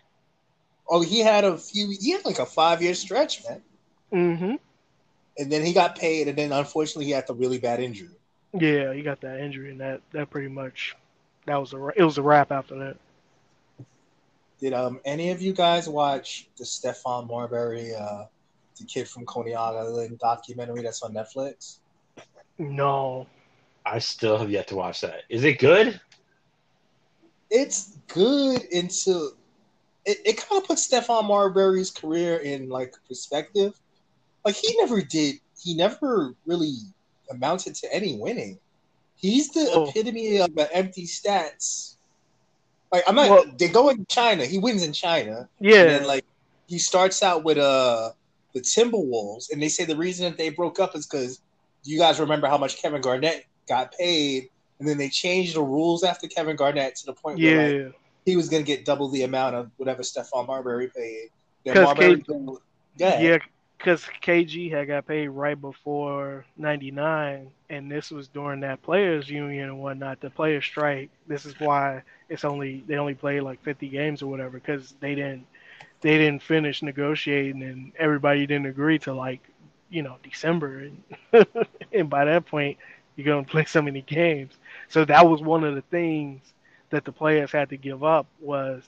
Oh, he had a few. He had like a five year stretch, man. Mm hmm And then he got paid, and then unfortunately he had the really bad injury. Yeah, he got that injury, and that that pretty much that was a it was a wrap after that. Did um any of you guys watch the Stephon Marbury, uh, the kid from Coney Island documentary that's on Netflix? No. I still have yet to watch that. Is it good? It's good into it, it kind of puts Stephon Marbury's career in like perspective. Like he never did he never really amounted to any winning. He's the Oh. epitome of the empty stats. Like I'm not Well- they go in China, he wins in China. Yeah. And then like he starts out with uh the Timberwolves, and they say the reason that they broke up is because you guys remember how much Kevin Garnett got paid, and then they changed the rules after Kevin Garnett to the point where like, yeah. He was going to get double the amount of whatever Stephon Marbury paid. Then 'Cause Marbury, K- yeah, Yeah, because KG had got paid right before '99, and this was during that players' union and whatnot, the players' strike. This is why it's only they only played like 50 games or whatever because they didn't they didn't finish negotiating and everybody didn't agree to like you know December, and, [LAUGHS] and by that point you're gonna play so many games. So that was one of the things that the players had to give up was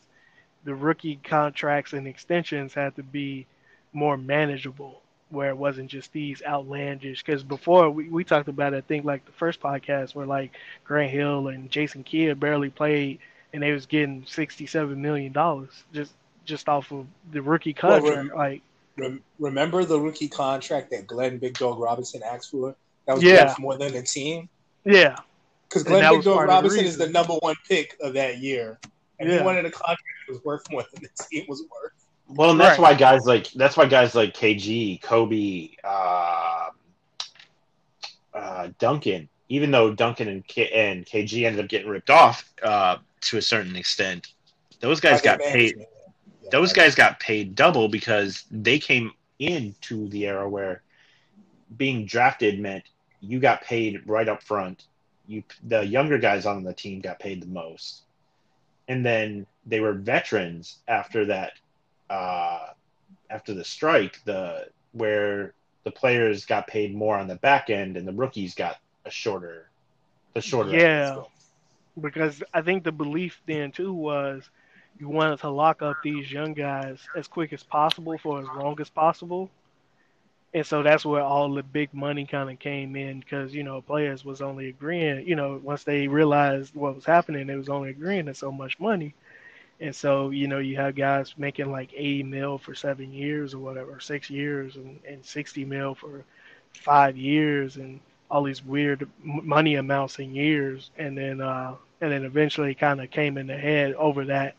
the rookie contracts and extensions had to be more manageable where it wasn't just these outlandish. Because before we, we talked about it, I think like the first podcast where like Grant Hill and Jason Kidd barely played, and they was getting sixty seven million dollars just just off of the rookie Well, contract. rem- like Rem- remember the rookie contract that Glenn Big Dog Robinson asked for? That was Yeah. more than the team. yeah, Because Glenn that Big was Dog part the Robinson is the number one pick of that year, and he Yeah. wanted a contract that was worth more than the team was worth. Well, and that's Right. why guys like that's why guys like KG, Kobe, uh, uh, Duncan, even though Duncan and K- and KG ended up getting ripped off uh, to a certain extent, those guys got paid. Yeah, Those guys got paid double because they came into the era where being drafted meant you got paid right up front. You the younger guys on the team got paid the most, and then they were veterans after that. Uh, after the strike, the where the players got paid more on the back end, and the rookies got a shorter, the shorter. end of the Yeah. because I think the belief then too was you wanted to lock up these young guys as quick as possible for as long as possible. And so that's where all the big money kind of came in because, you know, players was only agreeing, you know, once they realized what was happening, they was only agreeing to so much money. And so, you know, you have guys making like 80 mil for seven years or whatever, six years, and, and 60 mil for five years, and all these weird money amounts in years. And then, uh, and then eventually kind of came in the head over that,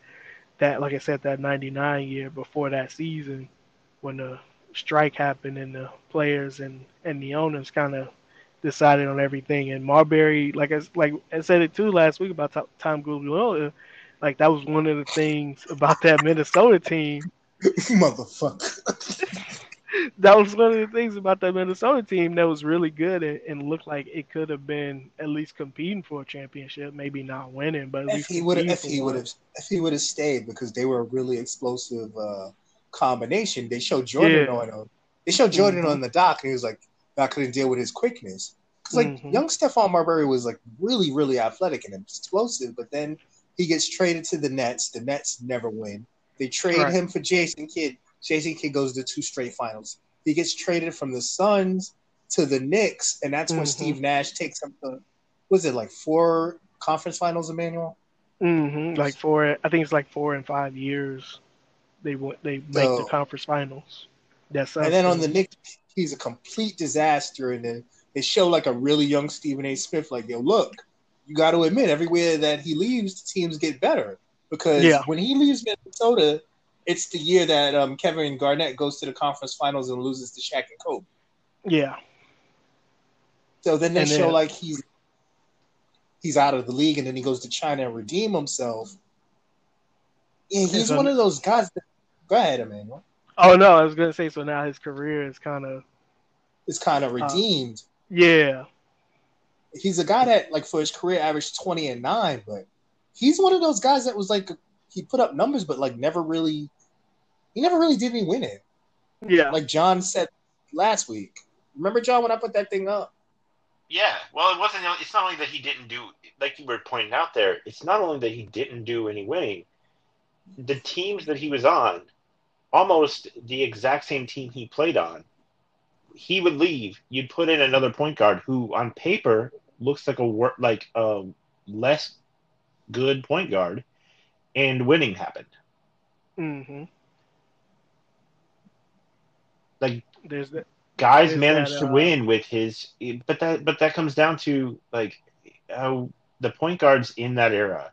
that, like I said, that 99 year before that season when the strike happened and the players and, and the owners kind of decided on everything. And Marbury, like I, like I said it too last week about Tom- Gugliotta, like that was one of the things about that [LAUGHS] Minnesota team. [LAUGHS] motherfucker. [LAUGHS] That was one of the things about that Minnesota team that was really good and, and looked like it could have been at least competing for a championship, maybe not winning, but at If least he would have, if he would have, if he would have stayed because they were a really explosive uh, combination. They showed Jordan Yeah. on him. They showed Jordan Mhm. on the dock, and he was like, "I couldn't deal with his quickness." Because like Mhm. young Stephon Marbury was like really, really athletic and explosive, but then he gets traded to the Nets. The Nets never win. They trade Right. him for Jason Kidd. Jason Kidd goes to two straight finals. He gets traded from the Suns to the Knicks, and that's when Mhm. Steve Nash takes him to was it like four conference finals, Emmanuel? hmm Like four, I think it's like four and five years. They they make the conference finals. That's And then on the Knicks, he's a complete disaster. And then they show like a really young Stephen A. Smith, like, yo, look, you got to admit, everywhere that he leaves, the teams get better. Because Yeah. when he leaves Minnesota, it's the year that um, Kevin Garnett goes to the conference finals and loses to Shaq and Kobe. yeah, So then they And show then- like he's he's out of the league, and then he goes to China and redeem himself. Yeah, he's so- one of those guys. That, go ahead, Emmanuel. Oh no, I was gonna say so. Now his career is kind of It's kind Uh, of redeemed. yeah, he's a guy that like for his career averaged 20 and 9 but he's one of those guys that was like he put up numbers but like never really he never really did any winning yeah, like john said last week remember john when i put that thing up Yeah, well, it wasn't. It's not only that he didn't do, like you were pointing out there. It's not only that he didn't do any winning. The teams that he was on, almost the exact same team he played on, he would leave. You'd put in another point guard who, on paper, looks like a wor- like a less good point guard, and winning happened. hmm Like There's that. guys Is managed that, to uh, win with his but that but that comes down to like how the point guards in that era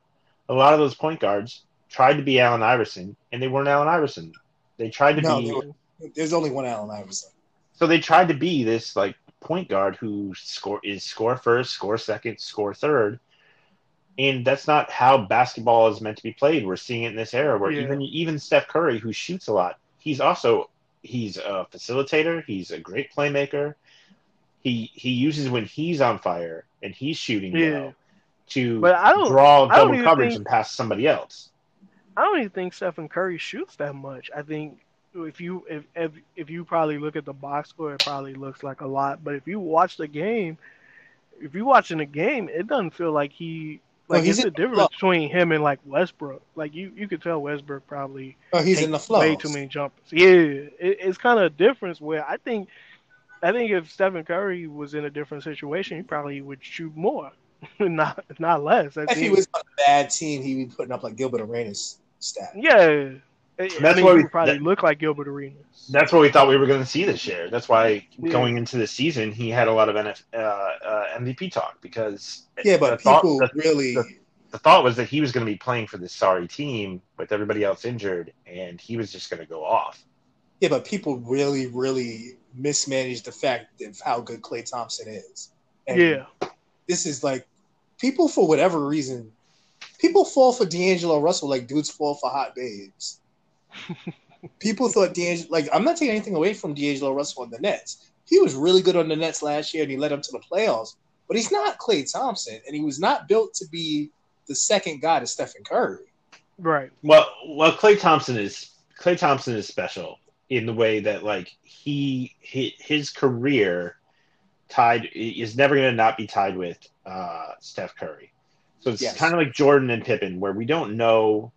a lot of those point guards tried to be Allen Iverson and they weren't Allen Iverson they tried to No, be they were- there's only one allen iverson so they tried to be this like point guard who score is score first score second score third and that's not how basketball is meant to be played we're seeing it in this era where Yeah. even even Steph Curry who shoots a lot he's also he's a facilitator he's a great playmaker he he uses when he's on fire and he's shooting Yeah. well to But I don't. draw I don't double coverage think- and pass somebody else I don't even think Stephen Curry shoots that much. I think if you if if, if you probably look at the box score, it probably looks like a lot. But if you watch the game, if you watching the game, it doesn't feel like he Like he's it's the the difference between him and like Westbrook. Like you, you could tell Westbrook probably Oh, he's in the flow. way too many jumpers. Yeah, it, it's kind of a difference where I think, I think if Stephen Curry was in a different situation, he probably would shoot more, [LAUGHS] not not less. If he was on a bad team, he'd be putting up like Gilbert Arenas stat. yeah. I- I That's mean, why we- probably that- look like Gilbert Arenas. That's what we thought we were going to see this year. That's why Yeah. going into the season, he had a lot of NF, uh, uh, MVP talk because Yeah, but the thought, people the, really. the- the thought was that he was going to be playing for this sorry team with everybody else injured, and he was just going to go off. Yeah, but people really, really mismanaged the fact of how good Klay Thompson is. And Yeah, this is like people for whatever reason, people fall for D'Angelo Russell like dudes fall for hot babes. [LAUGHS] people thought D'Angelo like I'm not taking anything away from D'Angelo Russell on the Nets. He was really good on the Nets last year and he led them to the playoffs. But he's not Klay Thompson, and he was not built to be the second guy to Stephen Curry. right. Well, well, Klay Thompson is Klay Thompson is special in the way that like he, he his career tied is never going to not be tied with uh, Steph Curry. So it's Yes. kind of like Jordan and Pippen, where we don't know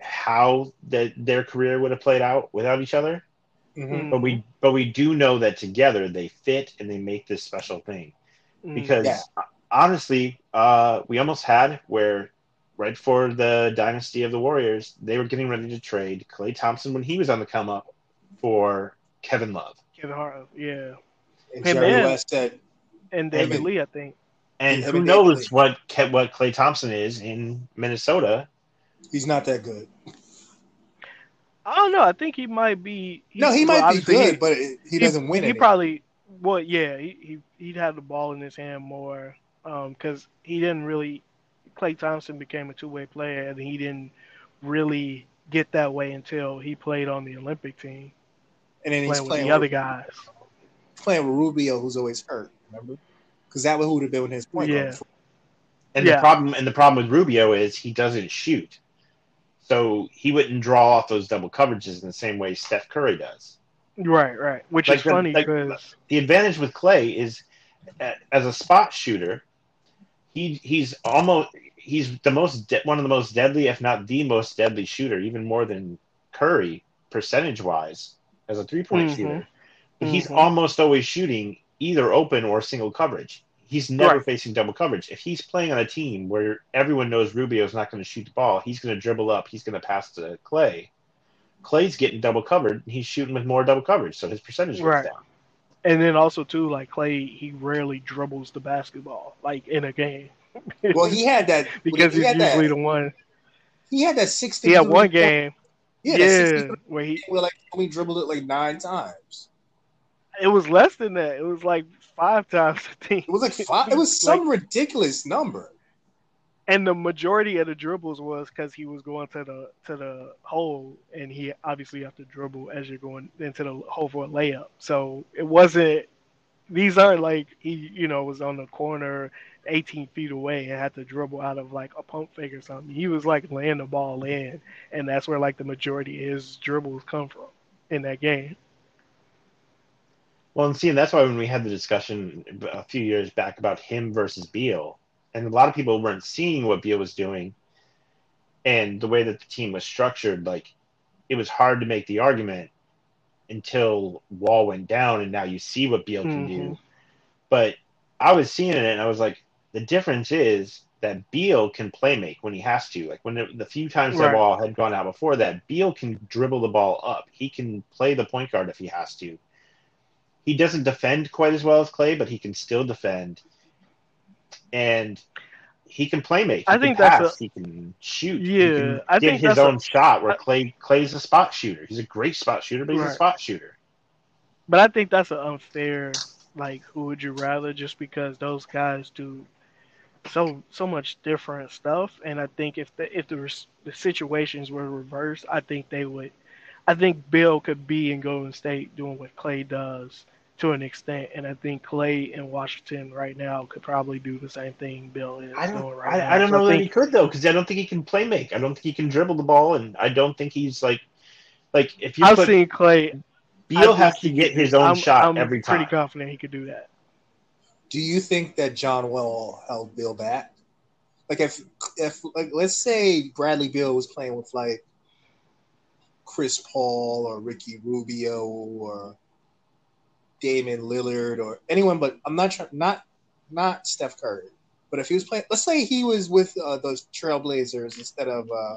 how that their career would have played out without each other, Mm. but we but we do know that together they fit and they make this special thing Mm. because Yeah. honestly, uh, we almost had where right for the dynasty of the Warriors, they were getting ready to trade Klay Thompson when he was on the come up for Kevin Love. Kevin Hart, yeah, And Hey, Jerry man. West said, and David Evan- Lee, I think. And Yeah, who but knows they- what Ke- what Klay Thompson is in Minnesota? he's not that good. I don't know. I think he might be. No, he well, might be obviously good, he- but he doesn't win He it. probably, well, yeah, he, he he'd have the ball in his hand more, um, because he didn't really. Klay Thompson became a two way player, and he didn't really get that way until he played on the Olympic team, and then he's playing with playing the other with, guys. playing with Rubio, who's always hurt. Remember? Because that would have been his point Yeah. guard. And Yeah. the problem and the problem with Rubio is he doesn't shoot, so he wouldn't draw off those double coverages in the same way Steph Curry does. Right, right. Which Like is the- funny like- because the advantage with Klay is as a spot shooter, he he's almost he's the most de- one of the most deadly, if not the most deadly shooter, even more than Curry percentage wise as a three point Mhm. shooter. But he's Mhm. almost always shooting either open or single coverage. He's never Right. facing double coverage. If he's playing on a team where everyone knows Rubio's not going to shoot the ball, he's going to dribble up, he's going to pass to Klay. Klay's getting double covered, and he's shooting with more double coverage, so his percentage goes Right. down. and then also too like Klay, he rarely dribbles the basketball like in a game. [LAUGHS] Well, he had that because he he's had usually that, the one. he had that sixty. He had one game, Yeah, yeah, where he where like only dribbled it like nine times. it was less than that. It was like five times the team. It was like five. It was [LAUGHS] some ridiculous number. and the majority of the dribbles was because he was going to the to the hole, and he obviously have to dribble as you're going into the hole for a layup. So it wasn't. These aren't like he, you know, was on the corner, 18 feet away, and had to dribble out of like a pump fake or something. He was like laying the ball in, and that's where like the majority of his dribbles come from in that game. Well, and see, and that's why when we had the discussion a few years back about him versus Beal, and a lot of people weren't seeing what Beal was doing, and the way that the team was structured, like it was hard to make the argument until Wall went down, and now you see what Beal can do. Mhm. But I was seeing it, and I was like, the difference is that Beal can play make when he has to. Like when the, the few times that Wall had gone out before that, Beal can dribble the ball up. He can play the point guard if he has to. He doesn't defend quite as well as Klay, but he can still defend. And he can play make. He I can think that's pass. he can shoot. he Yeah, can I get think his that's a- own shot. Where I- Klay Klay's a spot shooter. He's a great spot shooter, but he's a spot shooter. But I think that's an unfair, like, who would you rather? Just because those guys do so so much different stuff, and I think if the if the the situations were reversed, I think they would. I think Bill could be in Golden State doing what Klay does to an extent, and I think Klay in Washington right now could probably do the same thing Bill is I doing don't. right now. I, I don't So know that he could though, because I don't think he can play make. I don't think he can dribble the ball, and I don't think he's like, like if you I've put seen Klay. I Beal has to get his own I'm, shot I'm every Pretty confident he could do that. Do you think that John Wall held Bill back? Like if if like let's say Bradley Beal was playing with like Chris Paul or Ricky Rubio or Damian Lillard or anyone, but I'm not trying not not Steph Curry. But if he was playing, let's say he was with uh, those Trailblazers instead of uh,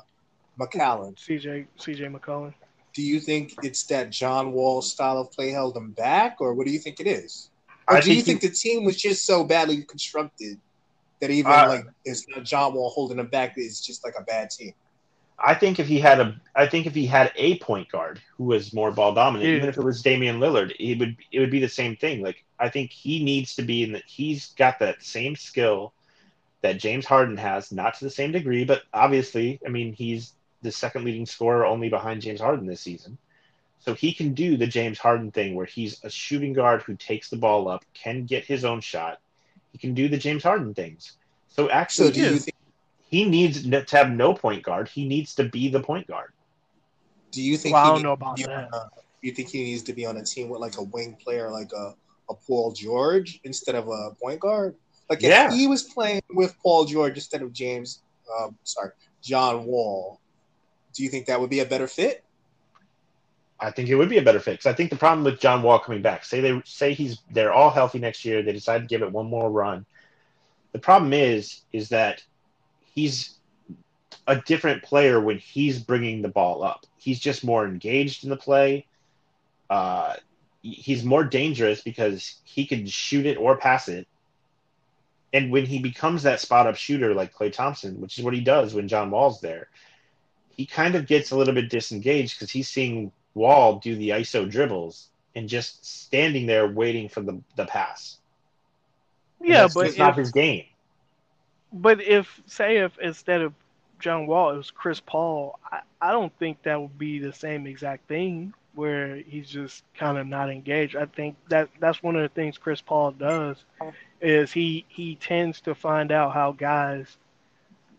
McCollum. CJ CJ McCollum. Do you think it's that John Wall style of play held him back, or what do you think it is? Or I do you think think the team was just so badly constructed that even Uh, like it's not John Wall holding him back? It's just like a bad team. I think if he had a, I think if he had a point guard who was more ball dominant, Yeah. even if it was Damian Lillard, it would it would be the same thing. Like I think he needs to be in that. He's got that same skill that James Harden has, not to the same degree, but obviously, I mean, he's the second leading scorer only behind James Harden this season. So he can do the James Harden thing where he's a shooting guard who takes the ball up, can get his own shot. He can do the James Harden things. So actually, So do you think he needs to have no point guard. He needs to be the point guard. do you think Well, I he don't needs know to about be that. on a- you think he needs to be on a team with like a wing player like a, a Paul George instead of a point guard? Like if Yeah. he was playing with Paul George instead of James, um, sorry, John Wall, do you think that would be a better fit? I think it would be a better fix. I think the problem with John Wall coming back, say they say he's they're all healthy next year, they decide to give it one more run. The problem is is that he's a different player when he's bringing the ball up. He's just more engaged in the play. Uh, he's more dangerous because he can shoot it or pass it. And when he becomes that spot up shooter like Klay Thompson, which is what he does when John Wall's there, he kind of gets a little bit disengaged because he's seeing Wall do the ISO dribbles and just standing there waiting for the, the pass. Yeah, that's but just not his game. But if say if instead of John Wall it was Chris Paul, I, I don't think that would be the same exact thing where he's just kind of not engaged. I think that that's one of the things Chris Paul does is he he tends to find out how guys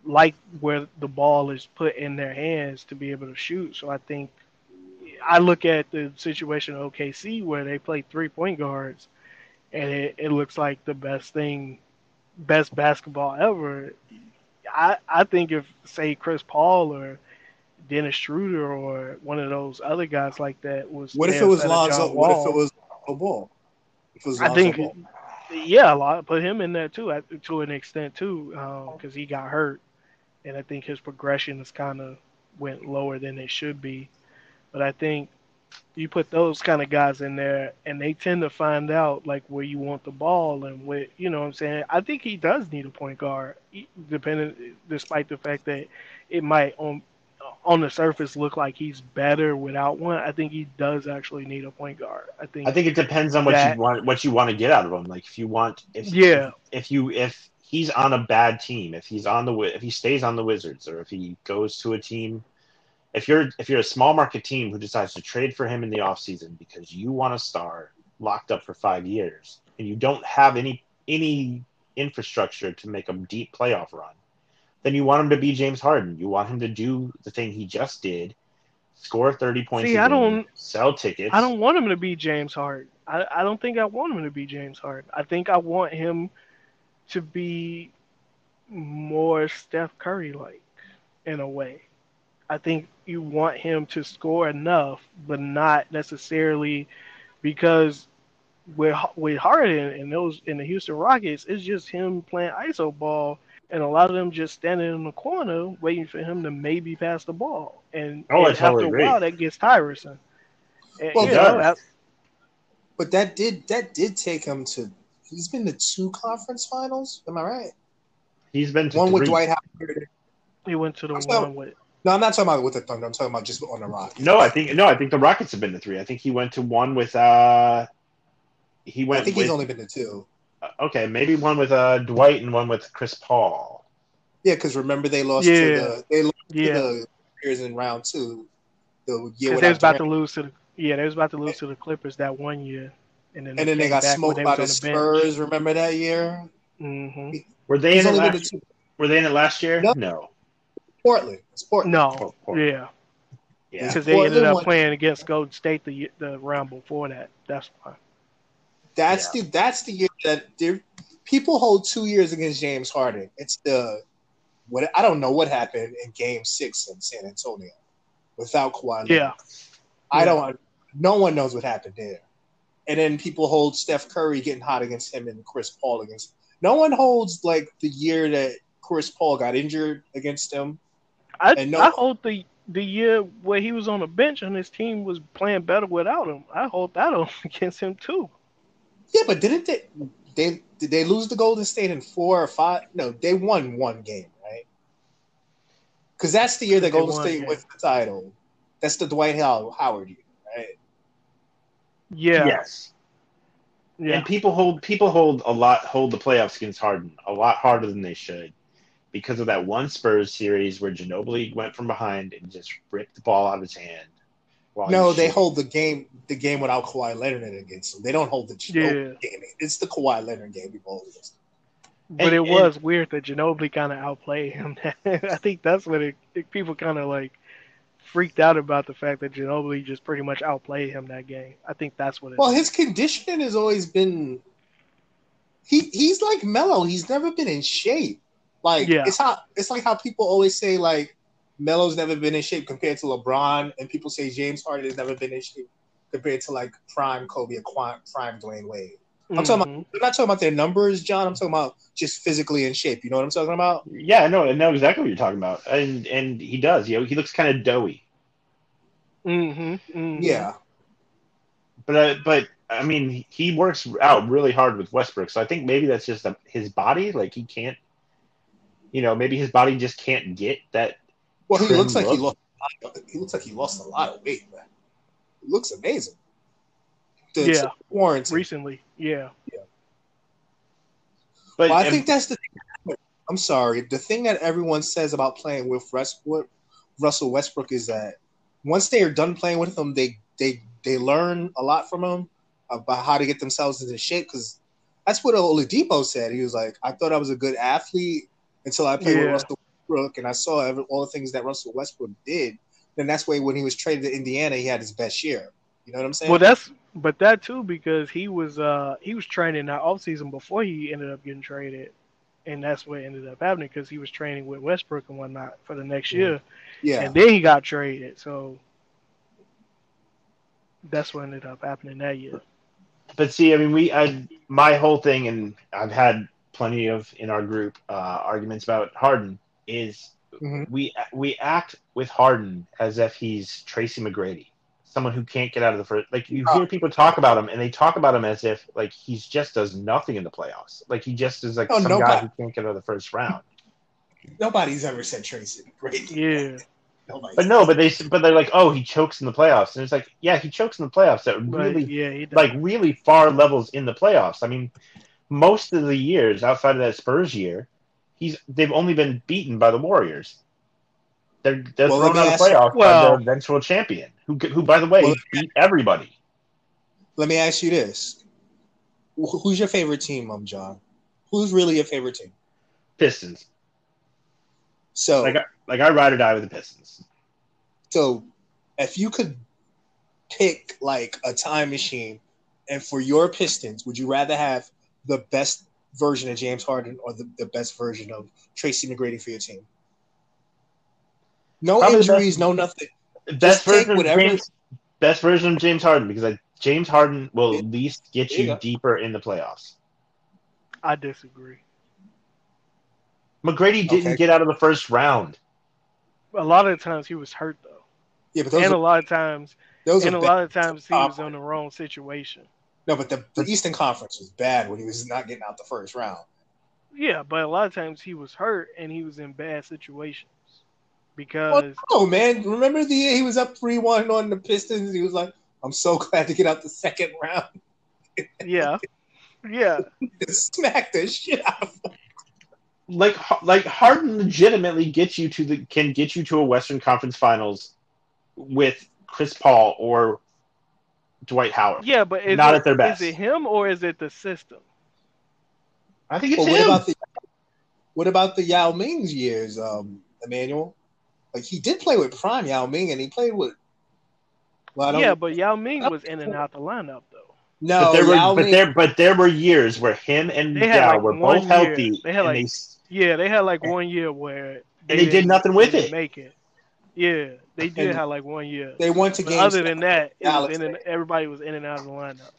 like where the ball is put in their hands to be able to shoot. So I think I look at the situation of OKC where they play three point guards and it, it looks like the best thing best basketball ever. I I think if say Chris Paul or Dennis Schroeder or one of those other guys like that was What if it was Lonzo? What if it was Ball? If it was I think, Ball. yeah, a lot. Put him in there too, to an extent too, um, because he got hurt, and I think his progression is kind of went lower than it should be. But I think you put those kind of guys in there, and they tend to find out like where you want the ball and what you know what I'm saying. I think he does need a point guard, depending, despite the fact that it might on on the surface look like he's better without one. I think he does actually need a point guard. I think. I think it depends on what that- you want what you want to get out of him. Like if you want if Yeah. if you if he's on a bad team, if he's on the if he stays on the Wizards or if he goes to a team if you're if you're a small market team who decides to trade for him in the offseason because you want a star locked up for 5 years and you don't have any any infrastructure to make a deep playoff run, then you want him to be James Harden. You want him to do the thing he just did. Score 30 points See, I don't- sell tickets. I don't want him to be James Harden. I, I don't think I want him to be James Harden. I think I want him to be more Steph Curry like in a way. I think you want him to score enough, but not necessarily because with with Harden and those in the Houston Rockets, it's just him playing iso ball, and a lot of them just standing in the corner waiting for him to maybe pass the ball. And, Oh, I and after a while, that gets tiresome. And, Well, you know, that- But that did that did take him to. He's been to two conference finals. Am I right? He's been to One with three. Dwight Howard. he went to the I'm sorry. one with No, I'm not talking about with the Thunder. I'm talking about just on the Rockets. No, I think no, I think the Rockets have been to three. I think he went to one with uh he went I think with, he's only been to two. uh, okay, maybe one with uh Dwight and one with Chris Paul. Yeah, because remember they lost Yeah. to the they lost yeah, to the Warriors in round two. The year they was about to lose to the yeah they was about to lose to the Clippers that one year, and then and then they got smoked by was the on bench. Spurs. Remember that year? hmm Were they He's in it only been to last two. were they in it last year? No. No. Portland. It's Portland. No, Oh, Portland. yeah, Yeah. because they ended up won- playing against Golden State the the round before that. That's why. That's the that's the year that people hold two years against James Harden. It's the what I don't know what happened in Game Six in San Antonio without Kawhi. Leonard. Yeah. I Yeah. don't. No one knows what happened there. And then people hold Steph Curry getting hot against him and Chris Paul against. Him. No one holds like the year that Chris Paul got injured against him. I And no- I hold the the year where he was on the bench and his team was playing better without him. I hold that on [LAUGHS] against him too. Yeah, but didn't they? They did they lose the Golden State in four or five? No, they won one game, right? Because that's the year that Golden won, State yeah. wins the title. That's the Dwight Howard year, right? Yeah. Yes. Yeah. And people hold people hold a lot hold the playoffs against Harden a lot harder than they should because of that one Spurs series where Ginobili went from behind and just ripped the ball out of his hand. while No, they shooting. hold the game the game without Kawhi Leonard in against them. They don't hold the Ginobili game. It's the Kawhi Leonard game people hold against. But And- it and- was weird that Ginobili kind of outplayed him. [LAUGHS] I think that's what it, it- people kind of like freaked out about the fact that Ginobili just pretty much outplayed him that game. I think that's what it Well, is. his conditioning has always been. He he's like Melo. He's never been in shape. Like Yeah. it's how it's like how people always say like Melo's never been in shape compared to LeBron, and people say James Harden has never been in shape compared to like prime Kobe or prime Dwyane Wade. I'm talking about- Mhm. I'm not talking about their numbers, John. I'm talking about just physically in shape. You know what I'm talking about? Yeah, I know, I know exactly what you're talking about. And and he does, you know, he looks kind of doughy. Mhm. mhm. Yeah. But uh, but I mean, he works out really hard with Westbrook, so I think maybe that's just a, his body. Like he can't, you know, maybe his body just can't get that. Well, he looks like he look. lost. He looks like he lost a lot of weight, man. He looks amazing. The Yeah. quarantine. Recently, yeah. But Well, I and- think that's the. I'm sorry. The thing that everyone says about playing with Westbrook, Russell Westbrook is that once they are done playing with him, they they they learn a lot from him about how to get themselves into shape. Because that's what Oladipo said. He was like, "I thought I was a good athlete until I played with Russell Westbrook, and I saw every, all the things that Russell Westbrook did." Then that's why when he was traded to Indiana, he had his best year. You know what I'm saying? Well, that's but that too because he was uh he was training that off season before he ended up getting traded, and that's what ended up happening because he was training with Westbrook and whatnot for the next Yeah. year, yeah. and then he got traded. So that's what ended up happening that year. but see, I mean, we, I, my whole thing, and I've had plenty of in our group uh, arguments about Harden is Mhm. we we act with Harden as if he's Tracy McGrady, someone who can't get out of the first. Like you hear people talk about him, and they talk about him as if like he's just does nothing in the playoffs. Like he just is like Oh, some no, guy who can't get out of the first round. [LAUGHS] Nobody's ever said Tracy. Great. Yeah, Nobody. But no, but they but they're like, oh, he chokes in the playoffs, and it's like, yeah, he chokes in the playoffs at but really yeah, like really far levels in the playoffs. I mean, most of the years outside of that Spurs year, he's they've only been beaten by the Warriors. They're they're Well, thrown out of ask- playoffs Well- by the eventual champion, who who by the way Well- beat everybody. Let me ask you this: Who's your favorite team, um, John? Who's really your favorite team? Pistons. So, Like I, like I ride or die with the Pistons. so if you could pick like a time machine, and for your Pistons, would you rather have the best version of James Harden or the, the best version of Tracy McGrady for your team? No Probably the best- injuries, no nothing. Best take version of whatever- James, best version of James Harden because like, James Harden will at least get you you deeper in the playoffs. I disagree. McGrady didn't Okay. get out of the first round. A lot of times he was hurt though, Yeah, but those and a lot of times, those and a bad. lot of times he was in the wrong situation. No, but the, the Eastern Conference was bad when he was not getting out the first round. Yeah, but a lot of times he was hurt and he was in bad situations because Oh man, remember the year he was up three one on the Pistons? He was like, "I'm so [LAUGHS] glad to get out the second round." [LAUGHS] yeah, yeah, Smack the shit out of him. like like Harden legitimately gets you to the can get you to a Western Conference Finals with Chris Paul or Dwight Howard. yeah. But is Not it, at their best. Is it him or is it the system? I think it's But what him. about the what about the Yao Ming's years, um, Emmanuel? Like he did play with prime Yao Ming, and he played with. Well, I don't, Yeah, but Yao Ming was in and out the lineup though. no, but there were Yao but Ming. there but there were years where him and They Yao like, were both year. healthy They had, like- they Yeah, they had like one year where And they did nothing with didn't it. Make it. Yeah, they did And have like one year. They went to But games. other than that, was in and, said. everybody was in and out of the lineup.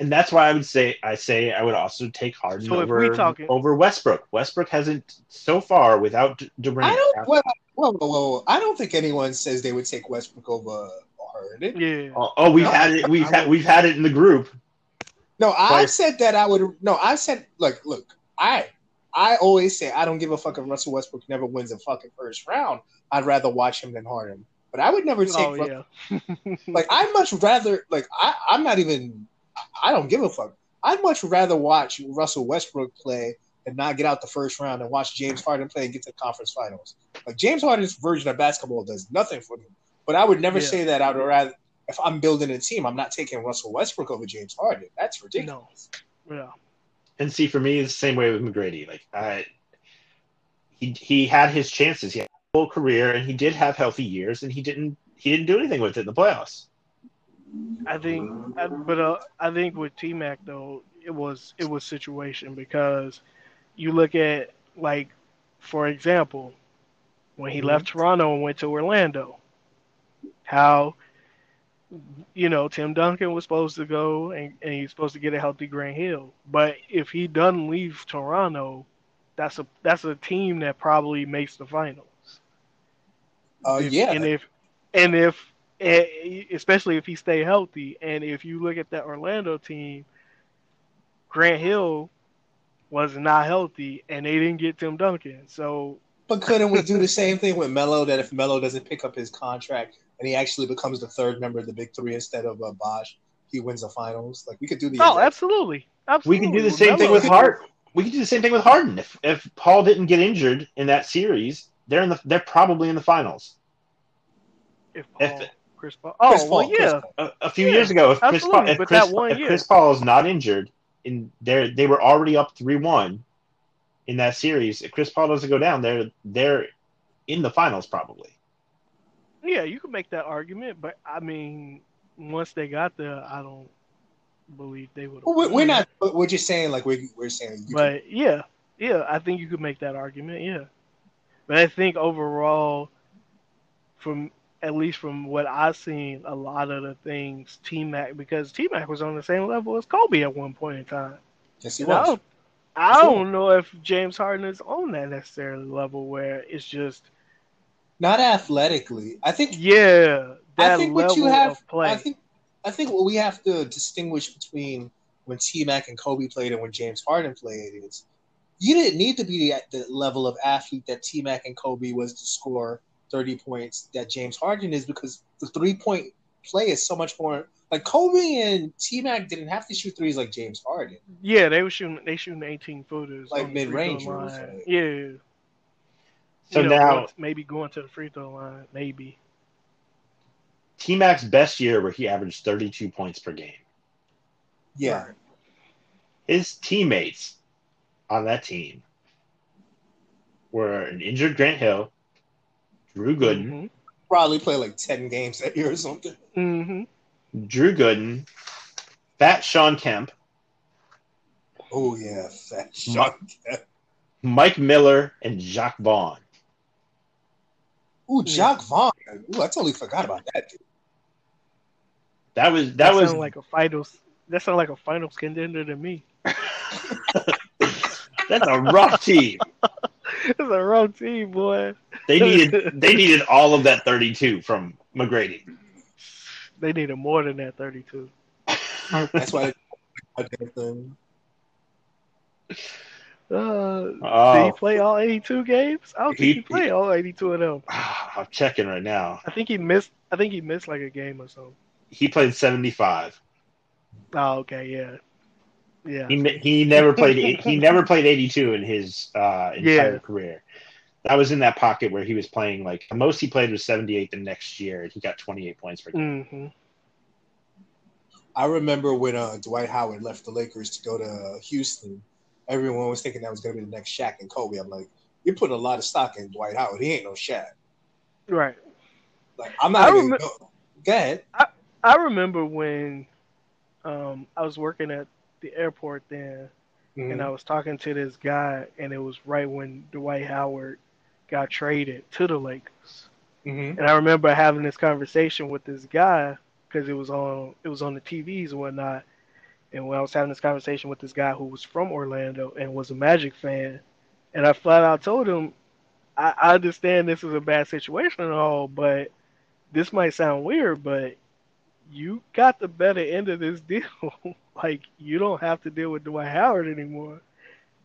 And that's why I would say I say I would also take Harden So over talking- over Westbrook. Westbrook hasn't so far without D- Durant. I don't. Well, whoa, whoa, whoa. I don't think anyone says they would take Westbrook over Harden. Yeah. Oh, oh, we've No, had it. We've had we've had it in the group. No, I Like- said that I would. No, I said, look, look. I I always say I don't give a fuck if Russell Westbrook never wins a fucking first round. I'd rather watch him than Harden. But I would never take. Oh Ru- yeah. Like I'd much rather. Like I, I'm not even. I- I don't give a fuck. I'd much rather watch Russell Westbrook play and not get out the first round and watch James Harden play and get to the conference finals. Like James Harden's version of basketball does nothing for me. But I would never Yeah. say that. I'd rather if I'm building a team, I'm not taking Russell Westbrook over James Harden. That's ridiculous. yeah. And see, for me, it's the same way with McGrady. Like I, he he had his chances. He had a full career, and he did have healthy years, and he didn't he didn't do anything with it in the playoffs. I think, but uh, I think with T Mac though, it was it was situation because you look at like, for example, when he Mhm. left Toronto and went to Orlando, how you know Tim Duncan was supposed to go and, and he's supposed to get a healthy Grant Hill, but if he doesn't leave Toronto, that's a that's a team that probably makes the finals. Uh, If- yeah, And if and if eh, especially if he stay healthy, and if you look at that Orlando team, Grant Hill was not healthy, and they didn't get Tim Duncan. So but couldn't we do the same thing with Melo? That if Melo doesn't pick up his contract and he actually becomes the third member of the Big Three instead of uh, Bosh, he wins the finals. Like we could do the. oh, exact- absolutely, We can do the same thing with Hart. We can do the same thing with Harden. If if Paul didn't get injured in that series, they're in the they're probably in the finals. If if- Chris Paul. Oh, Chris Paul, Chris yeah. Paul. A, a few Yeah, years ago, if Chris Paul, if Chris, that one if. Chris Paul is not injured, in there they were already up three one in that series. If Chris Paul doesn't go down, they're they're in the finals probably. Yeah, you could make that argument, but I mean, once they got there, I don't believe they would. Well, we're, we're not. We're just saying like we're we're saying. You But yeah, yeah, I think you could make that argument. Yeah, but I think overall, from at least from what I've seen, a lot of the things T Mac because T Mac was on the same level as Kobe at one point in time. yes, he And I was. don't, I don't know if James Harden is on that necessarily level where it's just Not athletically. I think. yeah that I think what you have. I think. I think what we have to distinguish between when T Mac and Kobe played and when James Harden played is you didn't need to be at the level of athlete that T Mac and Kobe was to score 30 points that James Harden is because the three point play is so much more like Kobe and T Mac didn't have to shoot threes like James Harden. Yeah, they were shooting. They shooting eighteen footers, Like on the free mid-range throw moves, line. like- Yeah. So You know, now maybe going to the free throw line, maybe. T Mac's best year where he averaged 32 points per game. Yeah. Right. His teammates on that team were an injured Grant Hill, Drew Gooden, Probably played like 10 games that year or something. hmm Drew Gooden, Fat Shawn Kemp, Oh yeah, fat shot. Mike Miller, and Jacque Vaughn. Ooh, Jacque Vaughn. Ooh, I totally forgot about that dude. That was That, that was like a finals. That sounded like a finals contender to me. [LAUGHS] [LAUGHS] that's a rough team. [LAUGHS] it's a rough team, boy. They needed they needed all of that 32 from McGrady. They needed more than that thirty-two. [LAUGHS] That's why I did them. Uh, did he Oh, play all eighty-two games? I don't think He- he, played all eighty-two of them. I'm checking right now. I think he missed. I think he missed like a game or so. He played 75. Oh, okay, yeah, yeah. He he never played he never played 82 in his uh, entire Yeah. career. That was in that pocket where he was playing like the most he played was 78 the next year, and he got 28 points per game. hmm I remember when uh, Dwight Howard left the Lakers to go to Houston. Everyone was thinking that was going to be the next Shaq and Kobe. I'm like, you're putting a lot of stock in Dwight Howard. He ain't no Shaq. Right. Like, I'm not I even. go, go ahead. I remember when um, I was working at the airport then, Mhm. and I was talking to this guy, and it was right when Dwight Howard got traded to the Lakers. Mhm. And I remember having this conversation with this guy because it was on it was on the TVs and whatnot. And when I was having this conversation with this guy who was from Orlando and was a Magic fan, and I flat out told him, I, I understand this is a bad situation and all, but this might sound weird, but you got the better end of this [LAUGHS] deal. Like you don't have to deal with Dwight Howard anymore.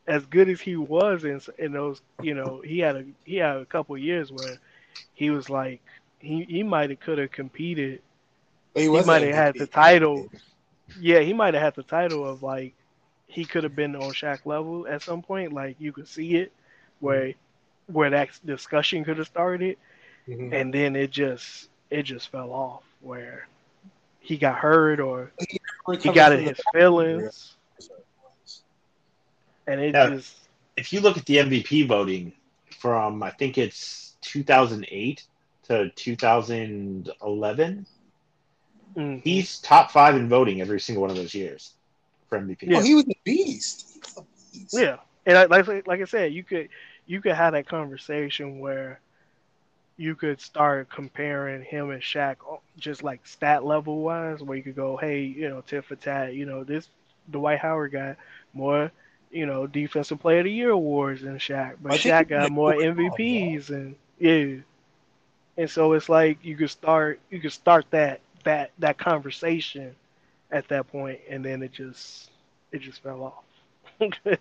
As good as he was in in those, you know, he had a he had a couple years where he was like he he might have could have competed. But He might have had the title. Yeah, he might have had the title of like he could have been on Shaq level at some point. Like you could see it where where that discussion could have started, Mhm. and then it just it just fell off where he got hurt or he Recovered got in his feelings, and it Yeah. just If you look at the MVP voting from I think it's 2008 to 2011, mm, he's top five in voting every single one of those years for MVP. Yeah. Oh, he was a beast. Was a beast. Yeah, and I, like like I said, you could you could have that conversation where you could start comparing him and Shaq, just like stat level wise, where you could go, hey, you know, tit for tat, you know, this Dwight Howard got more, you know, defensive player of the year awards than Shaq, but I Shaq got more overall, MVPs and yeah, and so it's like you could start you could start that that that conversation at that point, and then it just it just fell off. [LAUGHS]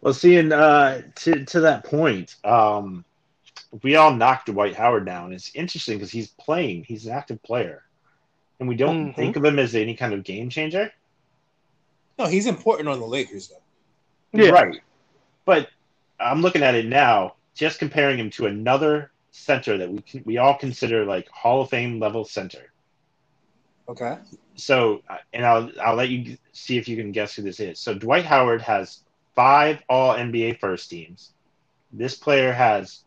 Well, seeing uh, to to that point, um, we all knocked Dwight Howard down. It's interesting because he's playing; he's an active player, and we don't Mhm. think of him as any kind of game changer. No, he's important on the Lakers though. Yeah. Right. But I'm looking at it now, just comparing him to another center that we can, we all consider like Hall of Fame level center. Okay. So, uh, and I'll I'll let you see if you can guess who this is. So Dwight Howard has five All NBA first teams. This player has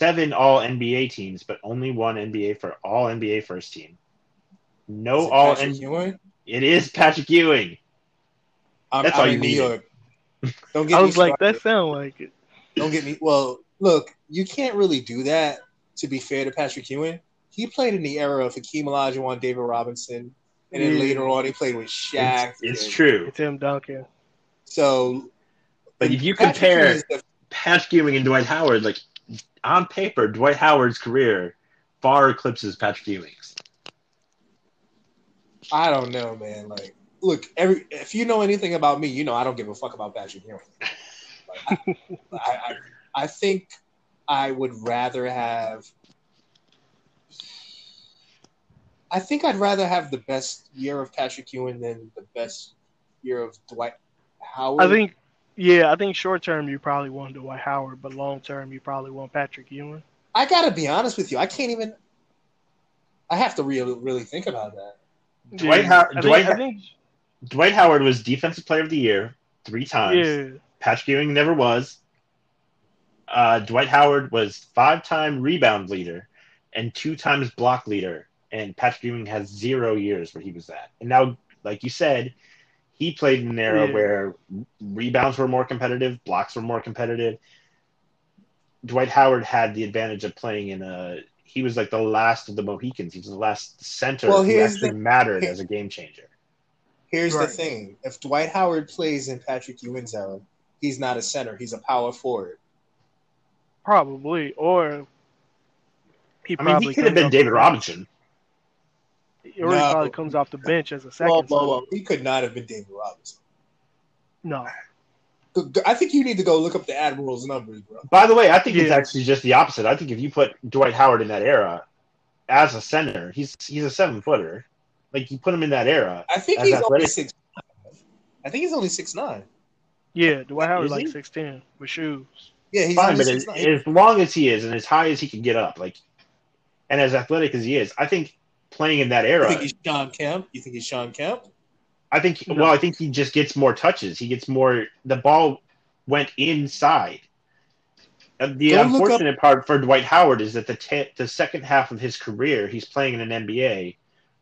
seven All NBA teams, but only one NBA for All NBA first team. No Is it All Patrick NBA. Ewing? It is Patrick Ewing. I'm, That's I'm all you in New. York. [LAUGHS] Don't get I me was like, started. that sound like it. Don't get me. Well, look, you can't really do that. To be fair to Patrick Ewing, he played in the era of Hakeem Olajuwon, David Robinson, and then Yeah. later on he played with Shaq. It's, it's and- true. Tim Duncan. So, But if you Patrick compare- Ewing Patrick Ewing and Dwight Howard, like on paper, Dwight Howard's career far eclipses Patrick Ewing's. I don't know, man. Like, look, every if you know anything about me, you know I don't give a fuck about Patrick Ewing. Like, I, I, I, I think I would rather have. I think I'd rather have the best year of Patrick Ewing than the best year of Dwight Howard. I think, yeah, I think short term you probably want Dwight Howard, but long term you probably want Patrick Ewing. I gotta be honest with you. I can't even. I have to really, really think about that. Dwight Yeah, How- I think, Dwight- I think, Dwight Howard was Defensive Player of the Year three times. yeah, Patrick Ewing never was. Uh, Dwight Howard was five-time rebound leader and two times block leader, and Patrick Ewing has zero years where he was that. And now, like you said, he played in an era Yeah. where rebounds were more competitive, blocks were more competitive. Dwight Howard had the advantage of playing in a. He was like the last of the Mohicans. He was the last center Well, who actually the- mattered here- as a game changer. Here's Right. the thing: if Dwight Howard plays in Patrick Ewing's era, he's not a center; he's a power forward. probably, or he I mean, probably he could have been David. Robinson. Or he No. probably comes off the bench as a second. Whoa, whoa, center. whoa. He could not have been David Robinson. No, I think you need to go look up the Admirals' numbers, bro. By the way, I think it's actually just the opposite. I think if you put Dwight Howard in that era as a center, he's he's a seven footer. Like you put him in that era. I think As he's only athletic- six. I think he's only six nine. yeah, Dwight Howard Is like he? six ten with shoes. Yeah, he's Fine, but as, as long as he is and as high as he can get up, like and as athletic as he is, I think playing in that era. You think he's Shawn Kemp? You think he's Shawn Kemp? I think No. well, I think he just gets more touches. He gets more. The ball went inside. The Go look up- unfortunate part for Dwight Howard is that the ta the second half of his career, he's playing in an NBA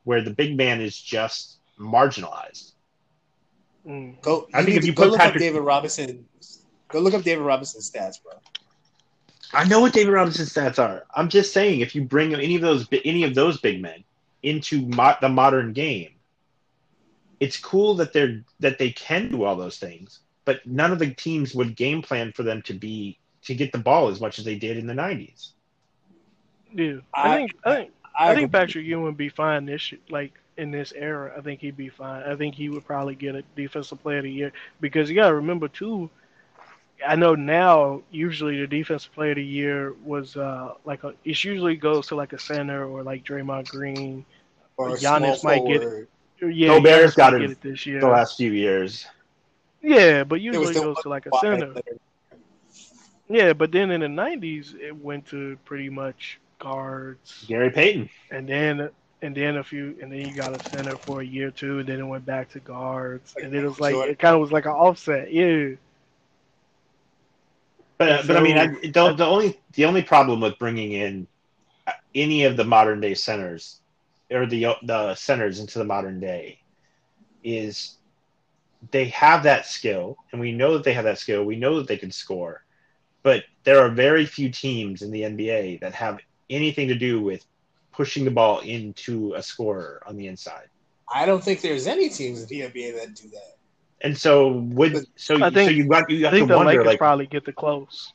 where the big man is just marginalized. Mm. Go. I think if you go put look Patrick- up David Robinson, go look up David Robinson's stats, bro. I know what David Robinson's stats are. I'm just saying, if you bring any of those any of those big men into mo- the modern game, it's cool that they're that they can do all those things. But none of the teams would game plan for them to be to get the ball as much as they did in the '90s. Yeah, I, I- think I think I, I think Patrick Ewing would be fine this like in this era. I think he'd be fine. I think he would probably get a defensive player of the year because you got to remember too. I know now usually the defensive player of the year was uh like a, it usually goes to like a center or like Draymond Green. or a Giannis small might get it. forward. Yeah, Gobert's Giannis got it get it this year. The last few years, Yeah, but usually the goes to like a center. Yeah, but then in the '90s it went to pretty much guards. Gary Payton. and then and then a few and then you got a center for a year or two and then it went back to guards Like and then it was like Jordan. it kind of was like an offset yeah But but I mean, I, the, the only the only problem with bringing in uh, any of the modern day centers or the uh, the centers into the modern day is they have that skill, and we know that they have that skill. We know that they can score, but there are very few teams in the NBA that have anything to do with pushing the ball into a scorer on the inside. I don't think there's any teams in the NBA that do that. And so would so I think- so you got you i have to think the wonder lakers like probably get the close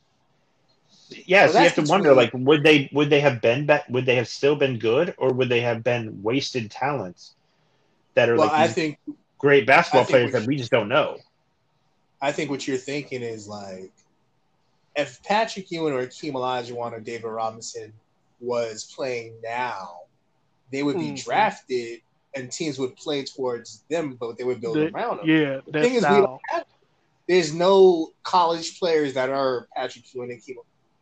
Yeah, Well, so you have to wonder, really- like, would they would they have been be- would they have still been good, or would they have been wasted talents that are Well, like I think great basketball think players that we just don't know? I think what you're thinking is like if Patrick Ewing or Akeem Olajuwon or David Robinson was playing now, they would be Mhm. drafted and teams would play towards them, but they would build The- around them. yeah The that thing is, we don't have, there's no college players that are Patrick Ewing and Akeem.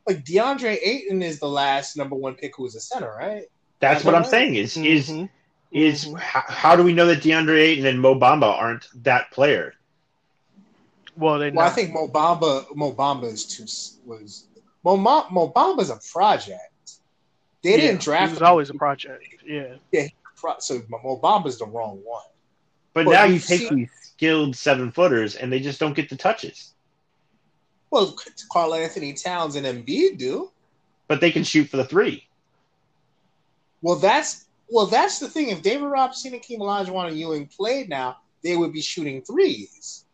Like DeAndre Ayton is the last number one pick who was a center, right? That's Yeah, what I'm saying. Is is Mhm. is how, how do we know that DeAndre Ayton and Mo Bamba aren't that player? well they Well, I think Mo Bamba, Mo Bamba is too was Mo, Ma- Mo Bamba's a project. They Yeah, didn't draft he was him. always a project Yeah. yeah Pro- so Mo Bamba's the wrong one. But Well, now you you take see- these skilled seven footers and they just don't get the touches. Well, Karl-Anthony Towns and Embiid do. But they can shoot for the three. Well, that's well, that's the thing. If David Robinson and Keem Olajuwon and Ewing played now, they would be shooting threes.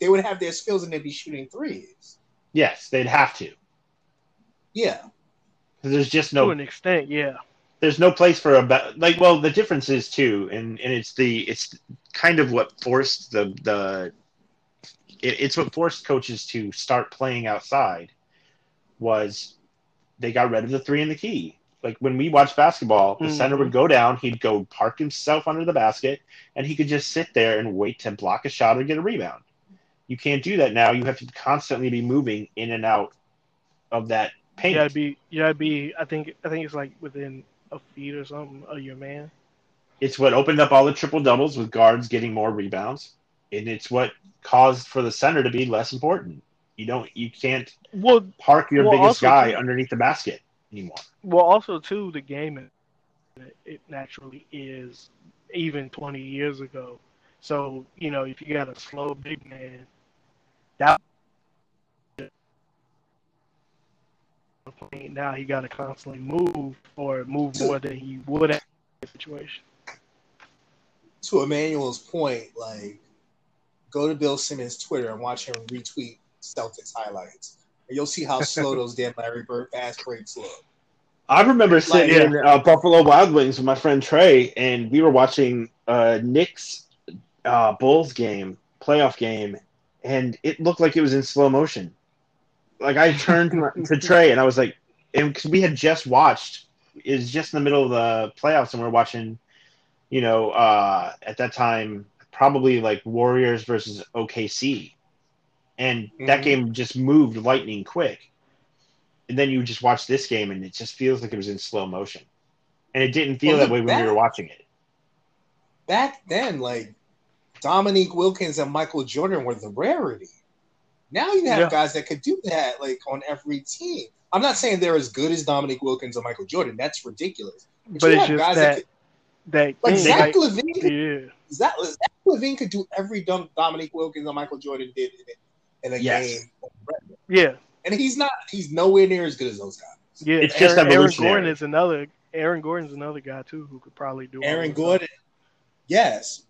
They would have their skills and they'd be shooting threes. Yes, they'd have to. Yeah. 'Cause There's just no to an extent yeah there's no place for a ba- like well the difference is too and and it's the it's kind of what forced the the it, it's what forced coaches to start playing outside was they got rid of the three in the key. Like when we watched basketball the center Mhm. would go down he'd go park himself under the basket and he could just sit there and wait to block a shot or get a rebound. You can't do that now. You have to constantly be moving in and out of that paint. You gotta be you gotta be i think i think it's like within a feet or something of your man It's what opened up all the triple doubles with guards getting more rebounds, and it's what caused for the center to be less important. You don't, you can't well park your Well, biggest guy too- underneath the basket anymore. Well, also too, the game it- it naturally is even 20 years ago. So you know, if you got a slow big man, that now he got to constantly move or move more than he would at the situation. To Emmanuel's point, like go to Bill Simmons' Twitter and watch him retweet Celtics highlights. And you'll see how slow [LAUGHS] those damn Larry Bird fast breaks look. I remember sitting yeah. in uh, Buffalo Wild Wings with my friend Trey, and we were watching uh, Knicks uh, Bulls game, playoff game, and it looked like it was in slow motion. Like I turned to, Trey and I was like, and because we had just watched, it was just in the middle of the playoffs, and we are watching, you know, uh, at that time probably like Warriors versus OKC, and that Mhm. game just moved lightning quick and then you just watch this game and it just feels like it was in slow motion and it didn't feel Well, that way when that- we were watching it Back then, like Dominique Wilkins and Michael Jordan were the rarity. Now you have Yeah. guys that could do that, like on every team. I'm not saying they're as good as Dominique Wilkins or Michael Jordan. That's ridiculous. But you it's have just guys that could- that Like thing, Zach like- LaVine, could, yeah, Zach, Zach LaVine could do every dunk Dominique Wilkins or Michael Jordan did in a, in a Yes. game, yeah, and he's not. He's nowhere near as good as those guys. yeah. It's just Aaron, Aaron. Gordon is another. Aaron Gordon's another guy too who could probably do. all Aaron that. Gordon, yes,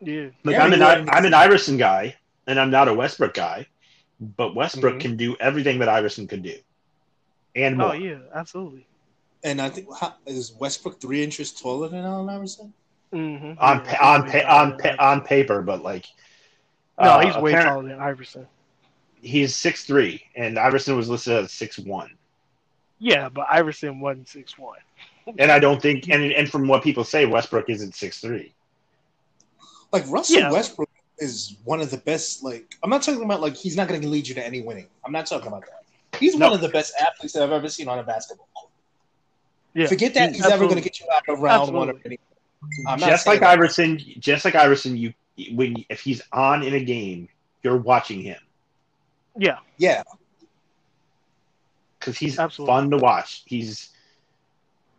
Yeah, Like Aaron I'm an Gordon I'm an Iverson guy, and I'm not a Westbrook guy, but Westbrook Mhm. can do everything that Iverson could do, and more. oh yeah, absolutely. and I think how, is Westbrook three inches taller than Allen Iverson? Mm-hmm. on pa- on pa- on pa- on paper, but like No, uh, he's way apparent- taller than Iverson. He's six three, and Iverson was listed as six one. Yeah, but Iverson wasn't six one. And I don't think, and and from what people say, Westbrook isn't six three. Like Russell Yeah. Westbrook is one of the best. Like I'm not talking about like he's not going to lead you to any winning. I'm not talking about that. He's No. one of the best athletes that I've ever seen on a basketball court. Yeah, Forget that he's, ever absolutely. going to get you out of round one or Absolutely. anything. I'm not Just like that. Iverson, just like Iverson, you when if he's on in a game, you're watching him Yeah, Yeah, because he's Absolutely. fun to watch. He's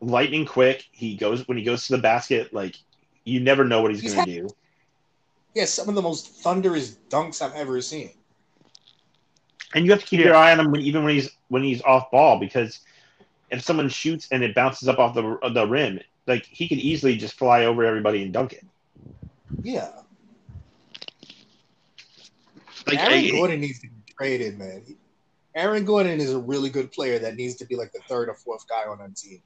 lightning quick. He goes when he goes to the basket, like you never know what he's, He's going to do. Yeah, some of the most thunderous dunks I've ever seen. And you have to keep Yeah. your eye on him when, even when he's when he's off ball because if someone shoots and it bounces up off the uh, the rim, like he could easily just fly over everybody and dunk it. Yeah, Like Aaron I- Gordon needs to be traded, man. Aaron Gordon is a really good player that needs to be like the third or fourth guy on that team.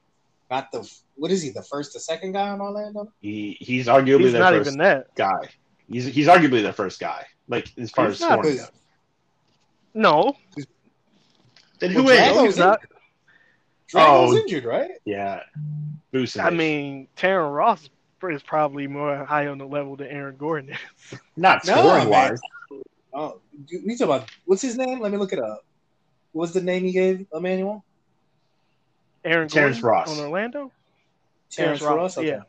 Not the what is he? The first or second guy on Orlando? he, he's arguably he's their not first even that. guy. He's he's arguably the first guy. Like as far He's as scoring Because goes. No, Then Well, who is? Drago's no, he's not. Drago's Oh. injured, right? Oh, yeah, Vucevic. I mean, Terrence Ross is probably more high on the level than Aaron Gordon is. [LAUGHS] not No, scoring man. wise. Oh, you you talking about what's his name? Let me look it up. What was the name he gave Emmanuel? Aaron Terrence Gordon Ross. on Orlando. Terrence Ross. Okay. Yeah.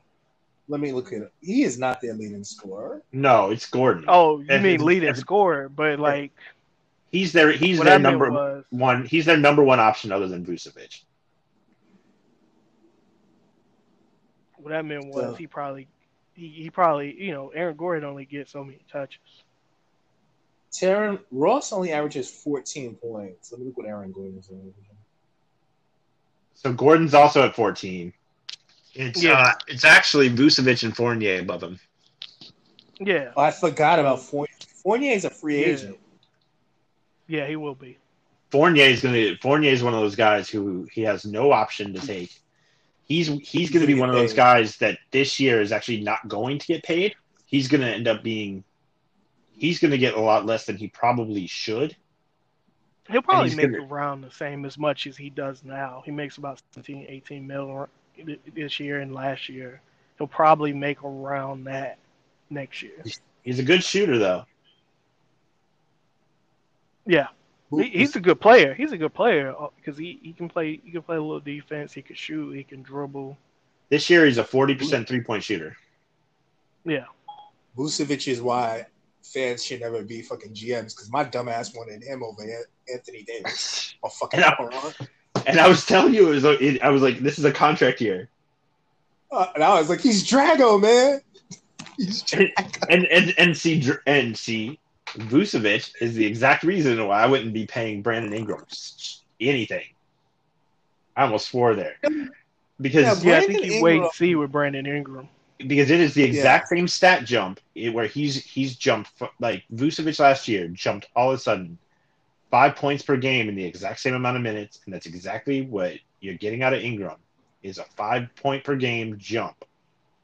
Let me look at it. He is not their leading scorer. No, it's Gordon. Oh, you If- mean if- leading scorer? But like, he's their he's their I number was, one. He's their number one option other than Vucevic. what I meant was So- he probably, he, he probably, you know, Aaron Gordon only gets so many touches. Terrence Ross only averages 14 points. Let me look what Aaron Gordon is. doing. So Gordon's also at 14. It's Yeah. uh, it's actually Vucevic and Fournier above him. Yeah, Oh, I forgot about Fournier. Fournier is a free Yeah. agent. yeah, he will be. Fournier is gonna Fournier is one of those guys who he has no option to take. He's he's gonna be one of those guys that this year is actually not going to get paid. He's gonna end up being he's gonna get a lot less than he probably should. He'll probably make gonna- around the same as much as he does now. He makes about 17, 18 mil this year and last year. He'll probably make around that next year. He's a good shooter though. Yeah, he, he's a good player. He's a good player uh, because he, he can play. He can play a little defense. He can shoot. He can dribble. This year he's a forty percent three point shooter. Yeah, Vucevic is why fans should never be fucking GMs because my dumbass wanted him over Anthony Davis [LAUGHS] or fucking And I- LeBron. And I was telling you, it was it, I was like, this is a contract year. Uh, and I was like, he's Drago, man. He's [LAUGHS] Drago. And and and see Dr- and see Vucevic is the exact reason why I wouldn't be paying Brandon Ingram anything. I almost swore there because yeah. I think you wait and see with Brandon Ingram. because it is the exact same stat jump where he's he's jumped like Vucevic last year jumped all of a sudden five points per game in the exact same amount of minutes, and that's exactly what you're getting out of Ingram is a five point per game jump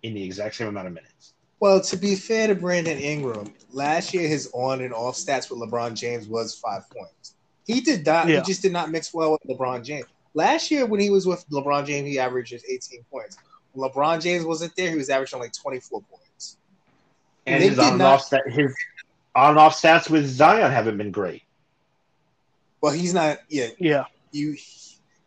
in the exact same amount of minutes. Well, to be fair to Brandon Ingram, last year his on and off stats with LeBron James was five points. He did not. Yeah. He just did not mix well with LeBron James. Last year, when he was with LeBron James, he averages 18 points. When LeBron James wasn't there, he was averaging like 24 points. And They his on and off stat, his on and off stats with Zion haven't been great. Well, he's not. Yeah, Yeah, you.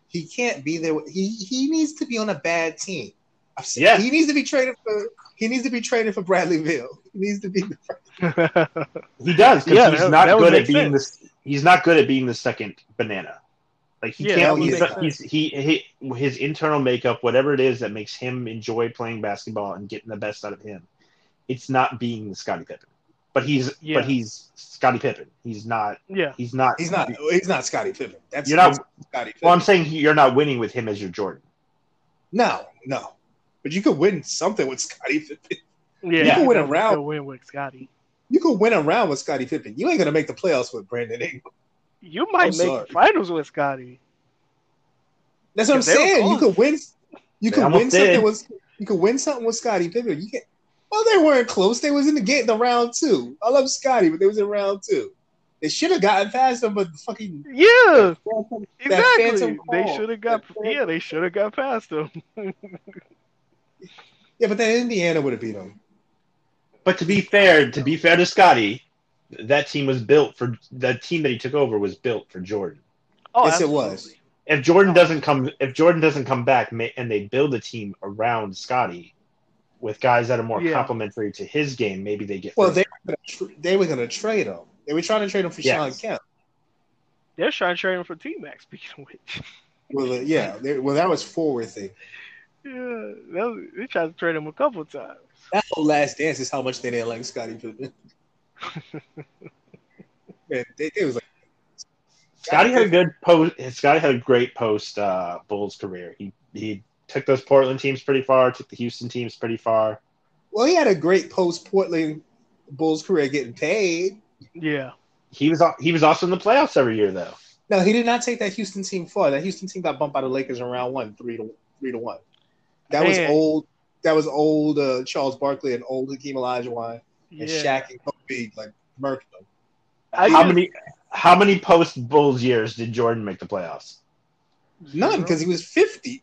He can't be there. He he needs to be on a bad team. I've seen- Yeah. he needs to be traded for. He needs to be traded for Bradley Beal. He needs to be. [LAUGHS] He does because Yeah, he's that- not that good at make being this. He's not good at being the second banana. Like he Yeah, can't. He's, would not- make he's he, he his internal makeup, whatever it is that makes him enjoy playing basketball and getting the best out of him. It's not being the Scottie Pippen, but he's Yeah. but he's Scottie Pippen. He's not. Yeah, He's not. He's not. He's not Scottie Pippen. That's You're not- Scottie Pippen. Well, I'm saying you're not winning with him as your Jordan. no, no. But you could win something with Scottie Pippen. yeah. You can win a can round. Win with Scottie. You could win a round with Scottie Pippen. You ain't gonna make the playoffs with Brandon Ingram. You might I'm make sorry. the finals with Scottie. That's what I'm If they were saying. You close. could win. You They could almost win something with. You could win something with Scottie Pippen. You can. Well, they weren't close. They was in the game the round two. I love Scottie, but they was in round two. They should have gotten past them, but the fucking Yeah, that exactly. phantom They should have got. That Yeah, they should have got past them. [LAUGHS] yeah, but then Indiana would have beat them. But to be fair, to be fair to Scottie, that team was built for the team that he took over was built for Jordan. Oh, Yes, it was. If Jordan oh. doesn't come, if Jordan doesn't come back, and they build a team around Scottie with guys that are more Yeah. complementary to his game, maybe they get. Well, they were gonna tr- they were going to trade him. They were trying to trade him for Yes. Shawn Kemp. They're trying to trade him for T Mac. Speaking of which, Well, uh, yeah. They, well, that was forward thing. yeah, that was, they tried to trade him a couple times. That whole last dance is how much they didn't like Scottie Pippen. [LAUGHS] Man, they, they was like, Scottie had a good post. Scottie had a great post uh, Bulls career. He he took those Portland teams pretty far. Took the Houston teams pretty far. well, he had a great post Portland Bulls career getting paid. Yeah, He was al- he was also in the playoffs every year though. No, he did not take that Houston team far. That Houston team got bumped by the Lakers in round one, three to three to one. That was old. That was old uh, Charles Barkley and old Hakeem Olajuwon yeah. and Shaq and Kobe like murked them. I how just- many how many post Bulls years did Jordan make the playoffs? None because he was fifty.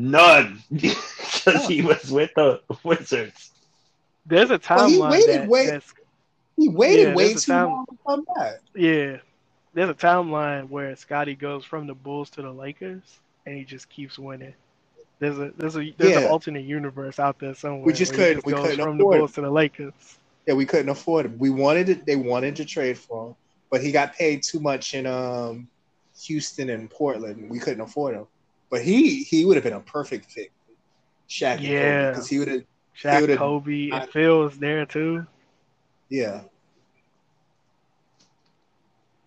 None, [LAUGHS] because he was with the Wizards. There's a Well, he timeline waited that, way- that's He waited Yeah, way too time- long to come back. yeah. There's a timeline where Scottie goes from the Bulls to the Lakers, and he just keeps winning. There's a there's a there's Yeah. an alternate universe out there somewhere. We just couldn't- we couldn't from the afford it. Bulls to the Lakers. Yeah, we couldn't afford him. We wanted it. They wanted to trade for him, but he got paid too much in um, Houston and Portland. We couldn't afford him. But he he would have been a perfect fit. Shaq, Yeah. because he would have. Shaq, Kobe, I- and Phil was there too. Yeah,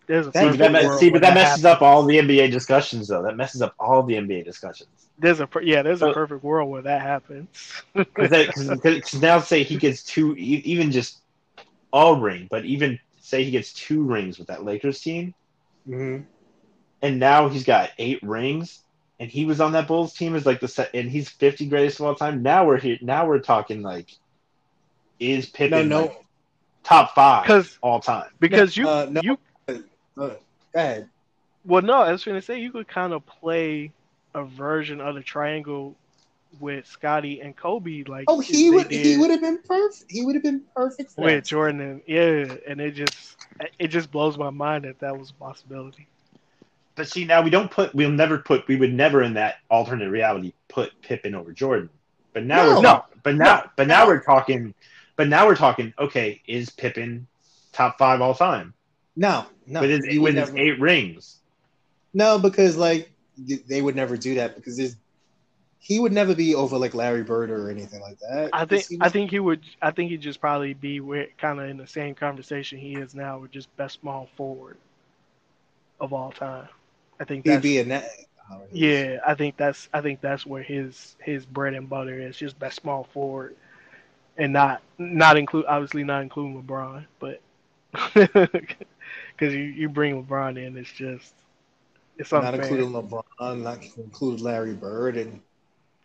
There's a That- See, perfect but that, me- world see, but that messes happens. up all the NBA discussions, though. That messes up all the NBA discussions. There's a yeah, there's a perfect world where that happens. [LAUGHS] Because now, say he gets two, even just all ring, but even say he gets two rings with that Lakers team, hmm and now he's got eight rings, and he was on that Bulls team as like the set, and he's 50 greatest of all time. Now we're here. Now we're talking like, is no, Pippen no. like, top five Because all time? because you Uh, no. you Uh, go ahead. well no, I was gonna say you could kind of play a version of the triangle with Scottie and Kobe like Oh, he would. He would have been perfect. He would have been perfect. For with. Jordan and yeah, and it just it just blows my mind that that was a possibility. But see, now we don't put, we'll never put, we would never in that alternate reality put Pippen over Jordan. But now No. we're No. but now, No. but now we're talking, but now we're talking. Okay, is Pippen top five all time No, no, with his he would with his never- eight rings? No, because like they would never do that because there's he would never be over like Larry Bird or anything like that. I think Because he I think he would I think he'd just probably be kind of in the same conversation he is now with just best small forward of all time. I think he'd that's be in that. yeah, I think that's I think that's where his his bread and butter is just that small forward, and not not include obviously not including LeBron, but [LAUGHS] because you you bring LeBron in, it's just it's not including LeBron, not include Larry Bird, and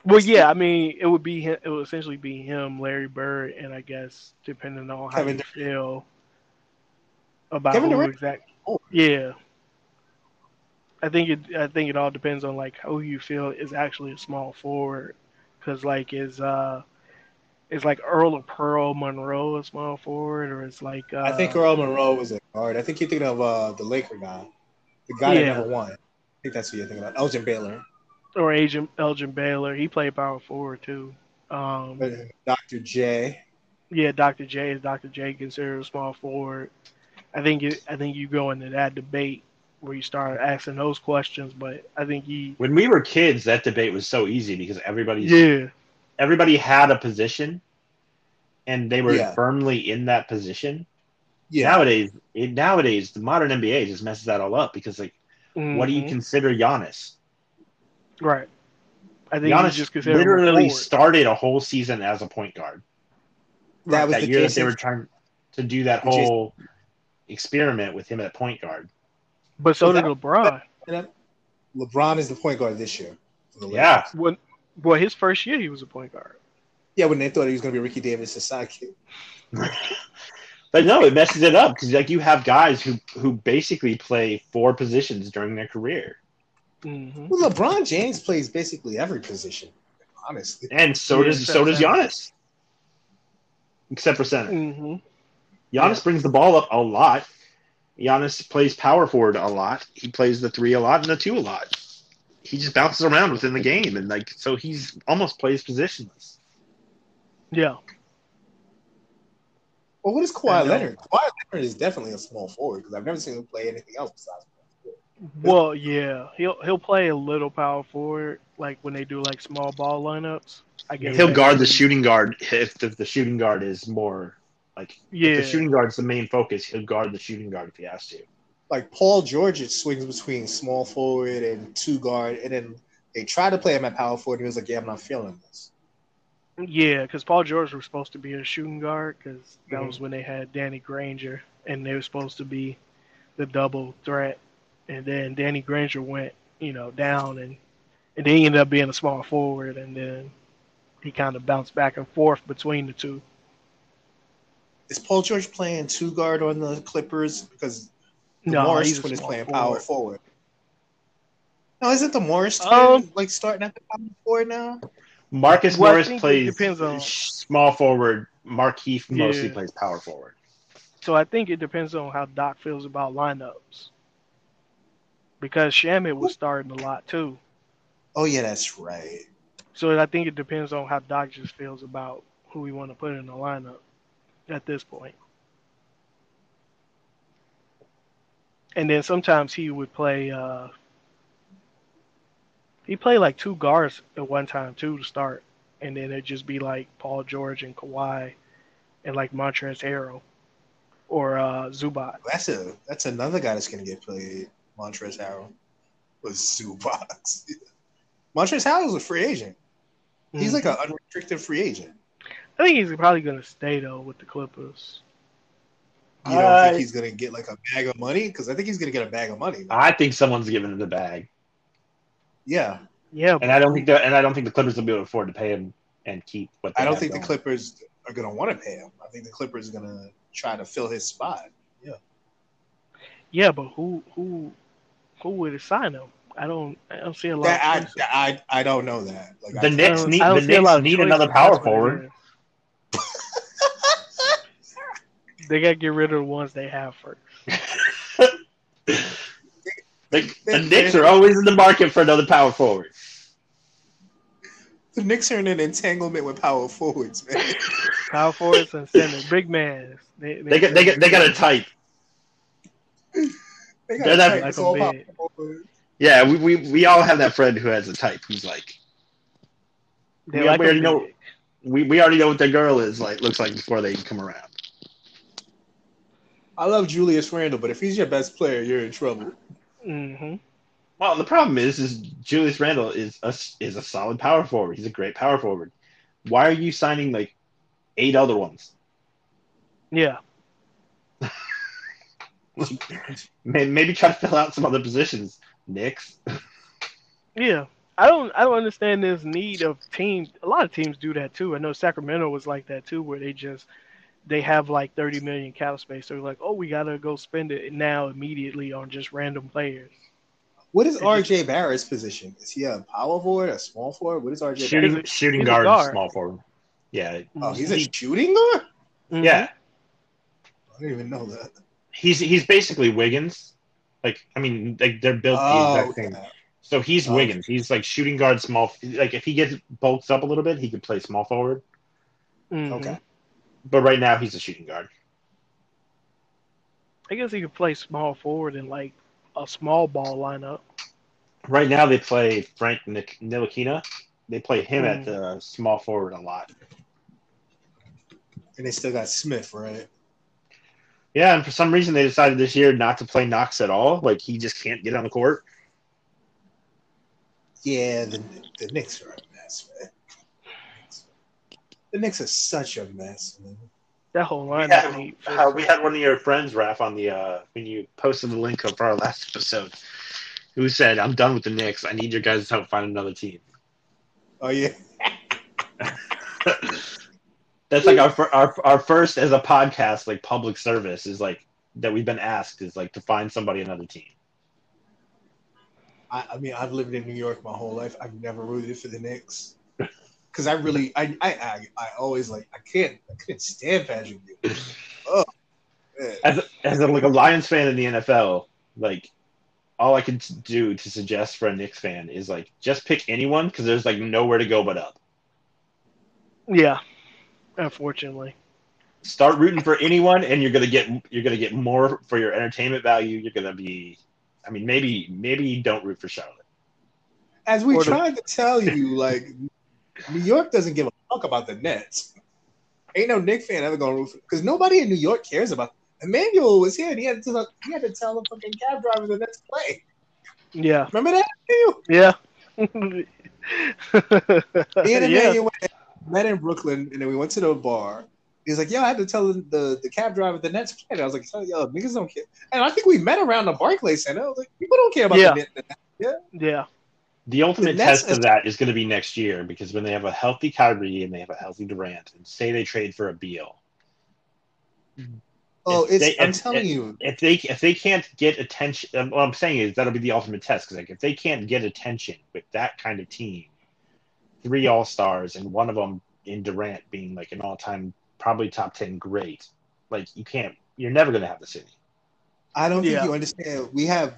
Well, yeah, I mean, it would be him, it would essentially be him, Larry Bird, and I guess depending on how Kevin you feel about Kevin who Durant? exact. Oh. Yeah, I think it. I think it all depends on like who you feel is actually a small forward, because like is uh, is like Earl of Pearl Monroe a small forward, or is like uh, I think Earl Monroe was a guard. I think you're thinking of uh, the Laker guy, the guy Yeah. that never won. I think that's who you're thinking of, Elgin Baylor, or Agent Elgin Baylor. He played power forward too. Um, Uh, Dr. J. Yeah, Dr. J is Dr. J considered a small forward. I think it, I think you go into that debate where you start asking those questions. But I think he, When we were kids, that debate was so easy because everybody yeah, everybody had a position, and they were Yeah. firmly in that position. Yeah, Nowadays, it, nowadays the modern NBA just messes that all up because like, what do you Mhm. consider Giannis? right? I think Giannis just literally started a whole season as a point guard. that was that the year case. that they were trying to do that Which is- whole experiment with him at point guard. But so Was did LeBron. LeBron is the point guard this year. Yeah, When, well, his first year he was a point guard. yeah. When they thought he was going to be Ricky Davis' sidekick. [LAUGHS] but no, it messes it up because like you have guys who who basically play four positions during their career, hmm Well, LeBron James plays basically every position. Honestly, and so Yeah, does so does center. Giannis, except for center. hmm Giannis brings the ball up a lot. Giannis plays power forward a lot. He plays the three a lot and the two a lot. He just bounces around within the game, and like so, he's almost plays positionless. Yeah. well, what is I Kawhi. Uh, Leonard? Kawhi Leonard is definitely a small forward because I've never seen him play anything else besides. Well, yeah, he'll he'll play a little power forward, like when they do like small ball lineups. I guess He'll guard the shooting guard if the, the shooting guard is more like Yeah, if the shooting guard's the main focus. He'll guard the shooting guard if he has to. Like Paul George, it swings between small forward and two guard, and then they try to play him at power forward. And he was like, "Yeah, I'm not feeling this." yeah, because Paul George was supposed to be a shooting guard because that Mhm. was when they had Danny Granger and they were supposed to be the double threat, and then Danny Granger went, you know, down and and then he ended up being a small forward, and then he kind of bounced back and forth between the two. Is Paul George playing two guard on the Clippers because the No, Morris he's twin is playing forward. power forward? No, isn't the Morris twin Um, like starting at the power forward now? Marcus Well, Morris plays depends on- small forward. Markieff mostly Yeah. plays power forward. So I think it depends on how Doc feels about lineups. Because Shamet was starting a lot too. Oh yeah, that's right. So I think it depends on how Doc just feels about who we want to put in the lineup at this point. And then sometimes he would play uh he played like two guards at one time too to start. And then it'd just be like Paul George and Kawhi and like Montrezl Harrell or uh Zubac. That's a that's another guy that's gonna get played. Montrezl Harrell was Zubox. [LAUGHS] Montrezl Harrell's a free agent. He's Mhm. like an unrestricted free agent. I think he's probably gonna stay though with the Clippers. You don't I- think uh, he's gonna get like a bag of money? Because I think he's gonna get a bag of money. I think someone's giving him the bag, yeah, Yeah, and I don't think the and I don't think the Clippers will be able to afford to pay him and keep what. They I don't have think the. Clippers are gonna want to pay him. I think the Clippers are gonna try to fill his spot. yeah, Yeah, but who who who would sign him? I don't I don't see a lot. That, of I. I I don't know that. Like The I, I Knicks don't- need I don't the see a lot Knicks need another power what it forward. is. [LAUGHS] They gotta get rid of the ones they have first. [LAUGHS] the, the Knicks are always in the market for another power forward. the Knicks are in an entanglement with power forwards, man. [LAUGHS] Power forwards and center, big man. They They got they got they got a type. They They're got not- type. It's all Like a power forwards. Yeah, we, we we all have that friend who has a type. Who's like They we- like we a already know- we, we already know what the girl is like looks like before they come around. I love Julius Randle, but if he's your best player, you're in trouble. Mhm. Well, the problem is, is Julius Randle is a is a solid power forward. He's a great power forward. Why are you signing like eight other ones? Yeah. [LAUGHS] Maybe try to fill out some other positions. Knicks. Yeah. I don't I don't understand this need of teams. A lot of teams do that too. I know Sacramento was like that too, where they just they have like 30 million cap space. They're like, oh, we gotta go spend it now immediately on just random players. What is It RJ Barrett's position? Is he a power forward, a small forward? What is RJ Shooting Barrett? shooting he's guard, guard. small forward. Yeah, Oh, he's a shooting guard? Mhm. yeah. I didn't even know that. He's he's basically Wiggins. Like I mean, like they're built the Oh, exact same. okay. So he's Oh. Wiggins. He's like shooting guard, small. Like if he gets bulks up a little bit, he could play small forward. Mhm. okay. But right now, he's a shooting guard. I guess he could play small forward in like a small ball lineup. Right now they play Frank Nik- Ntilikina. They play him Hmm. at the small forward a lot. And they still got Smith, right? Yeah, and for some reason they decided this year not to play Knox at all. Like he just can't get on the court. Yeah, the the Knicks are a mess, man. The Knicks are such a mess, man. That whole We lineup. had, uh, we had one of your friends, Raf, on the uh, when you posted the link of our [LAUGHS] last episode, who said, "I'm done with the Knicks. I need your guys' help find another team." Oh yeah, [LAUGHS] That's like our, our our first as a podcast like public service is like that we've been asked is like to find somebody another team. I, I mean, I've lived in New York my whole life. I've never rooted for the Knicks because I really, I, I, I, I always like, I can't, I couldn't stand Patrick Ewing. Oh, man. As a, as a, like a Lions fan in the NFL, like all I can do to suggest for a Knicks fan is like just pick anyone because there's like nowhere to go but up. Yeah, unfortunately. Start rooting for anyone, and you're gonna get you're gonna get more for your entertainment value. You're gonna be, I mean, maybe maybe you don't root for Charlotte. As we Or the- tried to tell you, like New York doesn't give a fuck about the Nets. Ain't no Knick fan ever gonna root for because nobody in New York cares about. Emmanuel was here and he had to he had to tell the fucking cab driver the Nets play. Yeah, Remember that? Yeah. [LAUGHS] Me and yeah, Emmanuel went, met in Brooklyn and then we went to the bar. He's like, "Yo, I had to tell the the, the cab driver the Nets played." I was like, "Yo, niggas don't care." And I think we met around the Barclays Center. I was like, "People don't care about Yeah. the Nets." Yeah. yeah, The ultimate The test of that is going to be next year because when they have a healthy Kyrie and they have a healthy Durant, and say they trade for a Beal, Oh, If it's they- I'm if- telling if- you, if they if they can't get attention, um, what I'm saying is that'll be the ultimate test because like if they can't get attention with that kind of team, three All Stars and one of them in Durant being like an all time probably top ten great, like you can't, you're never going to have the city. I don't think Yeah. you understand. We have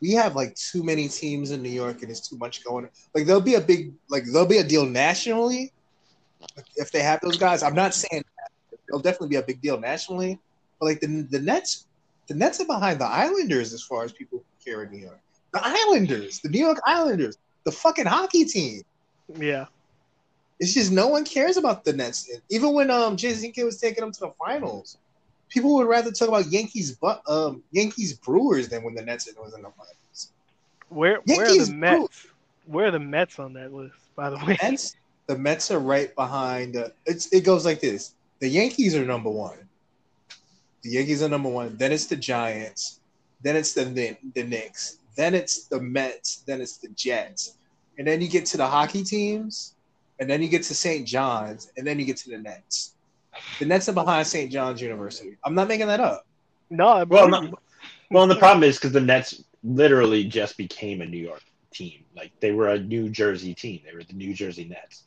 we have like too many teams in New York, and it's too much going. on. Like there'll be a big like there'll be a deal nationally if they have those guys. I'm not saying that. it'll definitely be a big deal nationally, but like the the Nets, the Nets are behind the Islanders as far as people care in New York. The Islanders, the New York Islanders, the fucking hockey team. yeah. It's just no one cares about the Nets. Even when um Jason Kidd was taking them to the finals, people would rather talk about Yankees but um Yankees Brewers than when the Nets was in the finals. Where where are Yankees the Mets? Where are the Mets on that list? By the way, Mets, the Mets are right behind. Uh, it's it goes like this: the Yankees are number one. The Yankees are number one. Then it's the Giants. Then it's the the, the Knicks. Then it's the Mets. Then it's the Jets. And then you get to the hockey teams. And then you get to St. John's. And then you get to the Nets. The Nets are behind St. John's University. I'm not making that up. no. I Well, believe no, well, and the problem is because the Nets literally just became a New York team. Like they were a New Jersey team. They were the New Jersey Nets.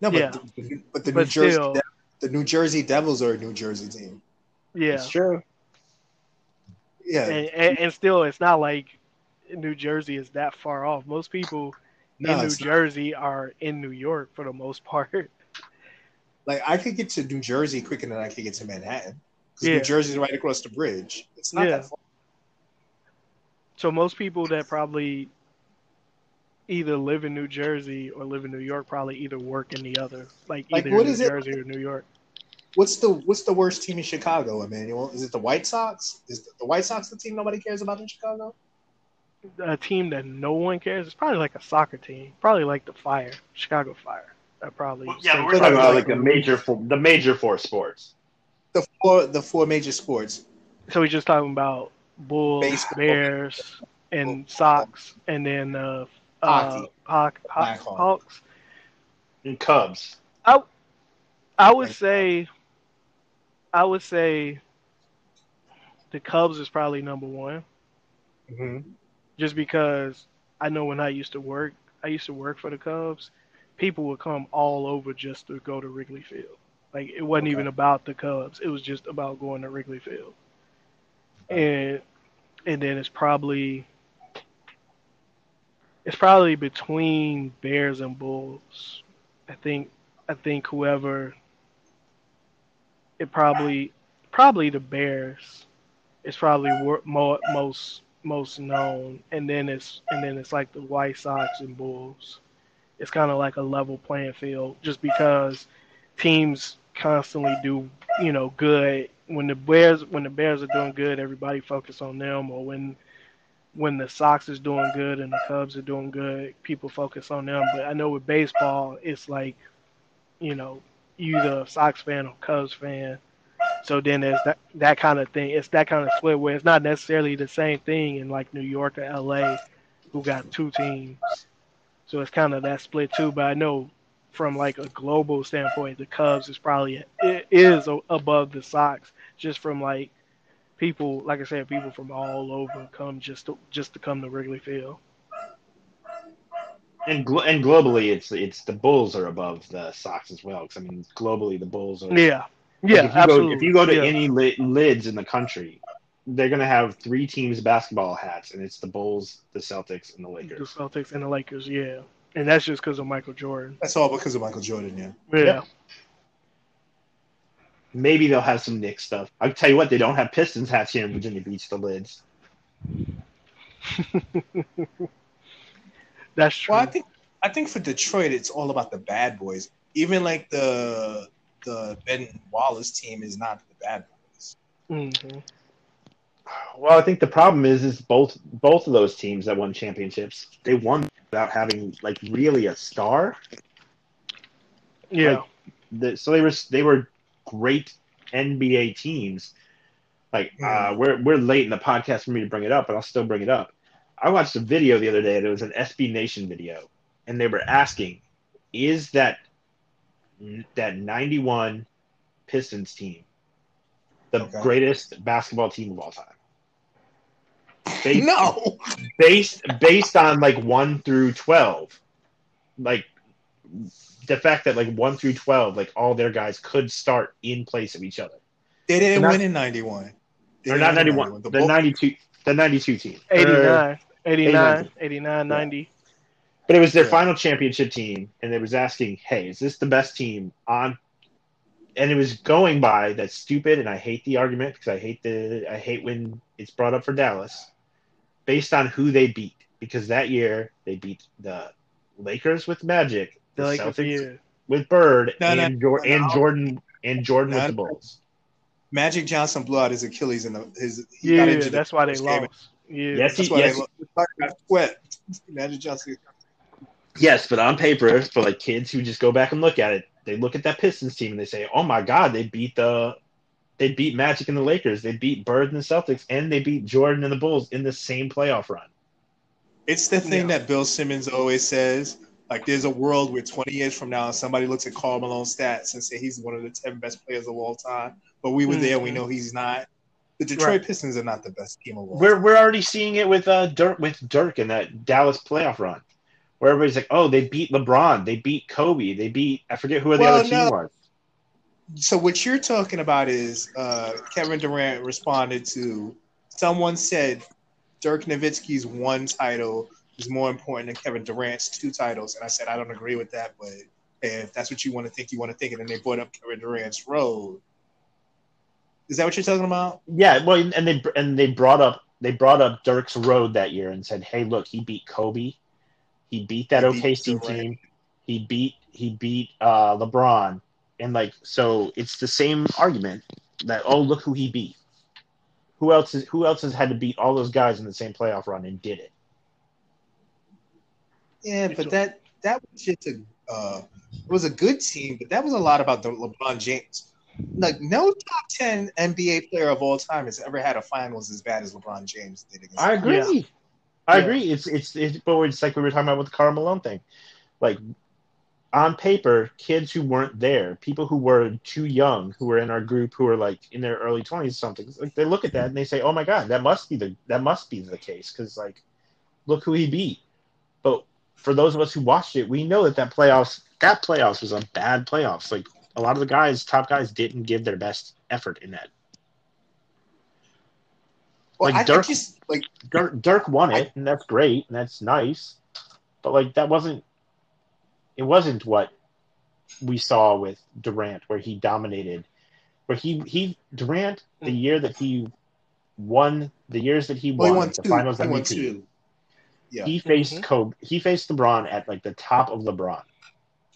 No, but Yeah. the, but the But New Jersey still. De- the New Jersey Devils are a New Jersey team. yeah. It's true. Yeah, and, and, and still, it's not like New Jersey is that far off. Most people no, in New it's not. Jersey are in New York for the most part. [LAUGHS] Like I could get to New Jersey quicker than I could get to Manhattan because Yeah. New Jersey's right across the bridge. It's not Yeah. that far. So most people that probably either live in New Jersey or live in New York probably either work in the other, like Like, either what New is it- Jersey or New York. What's the What's the worst team in Chicago, Emmanuel? Is it the White Sox? Is the White Sox the team nobody cares about in Chicago? A team that no one cares. It's probably like a soccer team, probably like the Fire, Chicago Fire. That probably. Yeah, we're talking about like- like the major four, the major four sports. The four The four major sports. So we're just talking about Bulls, Baseball. Bears, and Sox, and then uh, uh, Hockey. Hawk, Black Hawk, Hawk. Hawks. And Cubs. I I would say, I would say, the Cubs is probably number one, Mm-hmm. just because I know when I used to work, I used to work for the Cubs. People would come all over just to go to Wrigley Field. Like it wasn't Okay. even about the Cubs; it was just about going to Wrigley Field. And and then it's probably it's probably between Bears and Bulls. I think I think whoever it probably probably the Bears is probably wor- mo- most most known, and then it's and then it's like the White Sox and Bulls. It's kind of like a level playing field, just because teams constantly do you know good when the Bears when the Bears are doing good, everybody focus on them, or when when the Sox is doing good and the Cubs are doing good, people focus on them. But I know with baseball, it's like, you know, you either a Sox fan or Cubs fan. So then there's that that kind of thing. It's that kind of split where it's not necessarily the same thing in like New York or LA, who got two teams. So it's kind of that split too. But I know from like a global standpoint, the Cubs is probably it is above the Sox just from like people, like I said, people from all over come just to just to come to Wrigley Field. And glo- and globally, it's it's the Bulls are above the Sox as well. Because I mean, globally, the Bulls are. Yeah, like, yeah, if you absolutely. Go, if you go to yeah. any li- lids in the country, they're gonna have three teams basketball hats, and it's the Bulls, the Celtics, and the Lakers. the Celtics and the Lakers, yeah, and that's just because of Michael Jordan. That's all because of Michael Jordan. Yeah. Yeah, Yep. Maybe they'll have some Knicks stuff. I'll tell you what, they don't have Pistons hats here in Virginia Beach. The lids. [LAUGHS] that's true. Well, I think I think for Detroit, it's all about the bad boys. Even like the the Ben Wallace team is not the bad boys. hmm Well, I think the problem is, is both both of those teams that won championships, they won without having like really a star. Yeah, Like, the, so they were they were great NBA teams. Like uh, we're we're late in the podcast for me to bring it up, but I'll still bring it up. I watched a video the other day. It was an SB Nation video, and they were asking, "Is that that '91 Pistons team the Okay. greatest basketball team of all time?" Based, No, based based on like one through twelve, like the fact that like one through twelve, like all their guys could start in place of each other. they didn't Not- win in '91. They're not ninety one, The the Bull- ninety two, the ninety two team. 89, 89, 89. 89, 90. But it was their Yeah. final championship team, and they was asking, "Hey, is this the best team on?" And it was going by that's stupid, and I hate the argument because I hate the I hate when it's brought up for Dallas, based on who they beat. Because that year they beat the Lakers with Magic, the The Celtics with Bird, No, no, and, Jor- no, no. and Jordan and Jordan No, with the. Bulls. Magic Johnson blew out his Achilles in the his. He Yeah, got injured that's the why they first game. lost. Yeah. Yes, That's he, why yes, they lost. Got sweat. Magic Johnson. Yes, but on paper, for like kids who just go back and look at it, they look at that Pistons team and they say, "Oh my God, they beat the, they beat Magic and the Lakers, they beat Bird and the Celtics, and they beat Jordan and the Bulls in the same playoff run." It's the thing Yeah. that Bill Simmons always says. Like, there's a world where 20 years from now, somebody looks at Karl Malone's stats and say he's one of the 10 best players of all time. But we were there, we Mhm. know he's not. The Detroit Right. Pistons are not the best team of all We're time. we're already seeing it with uh Dirk with Dirk in that Dallas playoff run, where everybody's like, "Oh, they beat LeBron, they beat Kobe, they beat I forget who the Well, other team no. was." So what you're talking about is uh, Kevin Durant responded to someone said Dirk Nowitzki's one title is more important than Kevin Durant's two titles, and I said I don't agree with that, but if that's what you want to think, you want to think, and then they brought up Kevin Durant's road. Is that what you're talking about? Yeah, well, and they and they brought up they brought up Dirk's road that year and said, "Hey, look, he beat Kobe, he beat that He OKC Durant. team, he beat he beat uh, LeBron, and like so, it's the same argument that oh, look who he beat. Who else is who else has had to beat all those guys in the same playoff run and did it? Yeah, but that that was just a uh, it was a good team, but that was a lot about the LeBron James. Like no top ten NBA player of all time has ever had a finals as bad as LeBron James did against. I agree. Yeah. I Yeah. agree. It's it's it's but it's like we were talking about with the Karl Malone thing. Like on paper, kids who weren't there, people who were too young, who were in our group, who were like in their early twenties, something. Like they look at that and they say, "Oh my god, that must be the that must be the case." Because like, look who he beat. But for those of us who watched it, we know that that playoffs that playoffs was a bad playoffs. Like a lot of the guys, top guys, didn't give their best effort in that. Well, like I, I Dirk- just like Dirk, Dirk won it, and that's great, and that's nice. But like that wasn't it wasn't what we saw with Durant, where he dominated, where he he Durant the year that he won the years that he Well, won, he won the two. Finals He won MVP. two. Yeah. He faced Mhm. Kobe. He faced LeBron at like the top of LeBron.